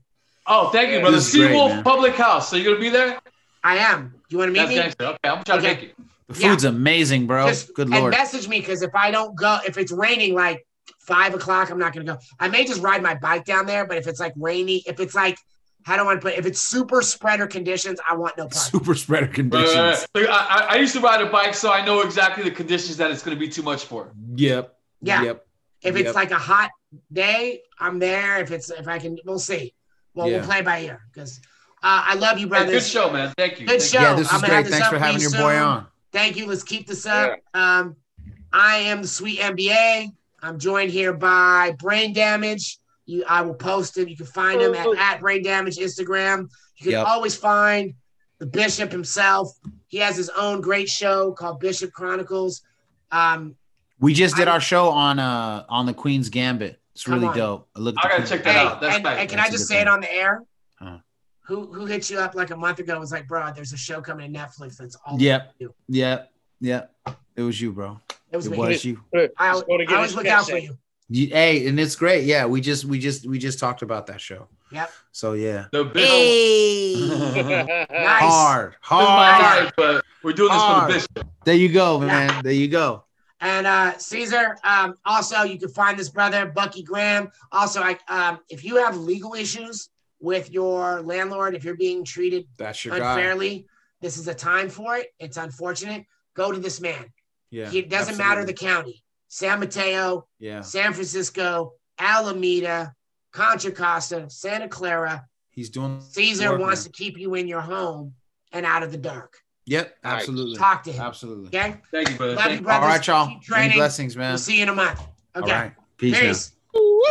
Oh, thank you, Yeah, brother. this is Seawolf. Public House. So you're gonna be there? I am. You want to meet That's me? gangster. Okay, I'm trying Okay. to make it. The Yeah. food's amazing, bro. Just- Good and lord. message me because if I don't go, if it's raining like five o'clock, I'm not gonna go. I may just ride my bike down there, but if it's like rainy, if it's like how do I put? If it's super spreader conditions, I want no part. Super spreader conditions. right, right. I, I, I used to ride a bike, so I know exactly the conditions that it's gonna be too much for. Yep. Yeah. Yep. If it's Yep. like a hot day, I'm there. If it's if I can, we'll see. Well, Yeah. we'll play by ear because uh, I love you, Hey, good show, man. Thank you. Good Thank show. Yeah, this I'm is gonna have great. this Thanks for having pretty your boy on. Thank you. Let's keep this up. Um, I am the Sweet MBA. I'm joined here by Brain Damage. You, I will post him. You can find him at, at Brain Damage Instagram. You can Yep. always find the Bishop himself. He has his own great show called Bishop Chronicles. Um, We just did I- our show on uh on the Queen's Gambit. It's really on. dope. Look I gotta check that hey, out. That's and, tight. and can That's I a just good say it on the air? Huh. Who who hit you up like a month ago? and Was like, bro, there's a show coming to Netflix that's all Yep. you. Yep. Yep. It was you, bro. It was It me. was you. I, Just go to get I always look out for you. You- Hey, and it's great. Yeah, we just we just we just talked about that show. Yep. So yeah. The bishop. Hey. Nice. Hard. This is my Hard. life, but we're doing this for the bishop. There you go, man. There you go. And uh, Caesar, um, also you can find this brother Bucky Graham. Also, I um, if you have legal issues with your landlord, if you're being treated That's your guy. unfairly, this is a time for it. It's unfortunate. Go to this man. Yeah. he it doesn't matter the county. San Mateo, Yeah. San Francisco, Alameda, Contra Costa, Santa Clara. He's doing Caesar work, wants man. to keep you in your home and out of the dark. Yep, Right. absolutely. Talk to him. Absolutely. Okay. Thank you, brother. Love Thank you, you. brothers. All right, y'all. Keep Many training. blessings, man. We'll see you in a month. All Okay. right. Peace. Peace. Woo!